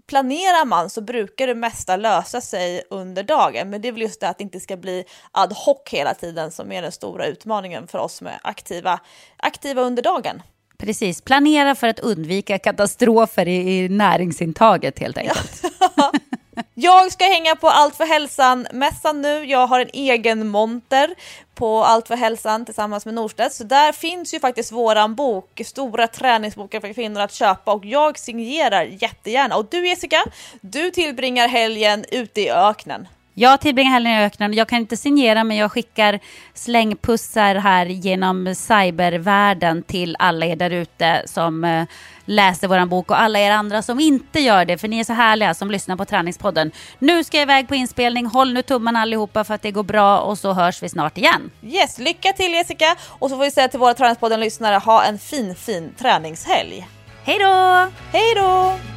Speaker 2: planerar man så brukar det mesta lösa sig under dagen. Men det är väl just det att det inte ska bli ad hoc hela tiden som är den stora utmaningen för oss som är aktiva, aktiva under dagen.
Speaker 1: Precis, planera för att undvika katastrofer i, i näringsintaget helt enkelt.
Speaker 2: Ja. <laughs> jag ska hänga på Allt för hälsan-mässan nu. Jag har en egen monter på Allt för hälsan tillsammans med Norstedt. Så där finns ju faktiskt våran bok, Stora träningsboken för kvinnor att köpa och jag signerar jättegärna. Och du Jessica, du tillbringar helgen ute i öknen.
Speaker 1: Jag tillbringar helgen i öknen. Jag kan inte signera, men jag skickar slängpussar här genom cybervärlden till alla er där ute som eh, läser vår bok och alla er andra som inte gör det, för ni är så härliga som lyssnar på Träningspodden. Nu ska jag iväg på inspelning. Håll nu tummarna allihopa för att det går bra och så hörs vi snart igen.
Speaker 2: Yes, lycka till Jessica! Och så får vi säga till våra Träningspodden-lyssnare, ha en fin, fin träningshelg.
Speaker 1: Hej då!
Speaker 2: Hej då!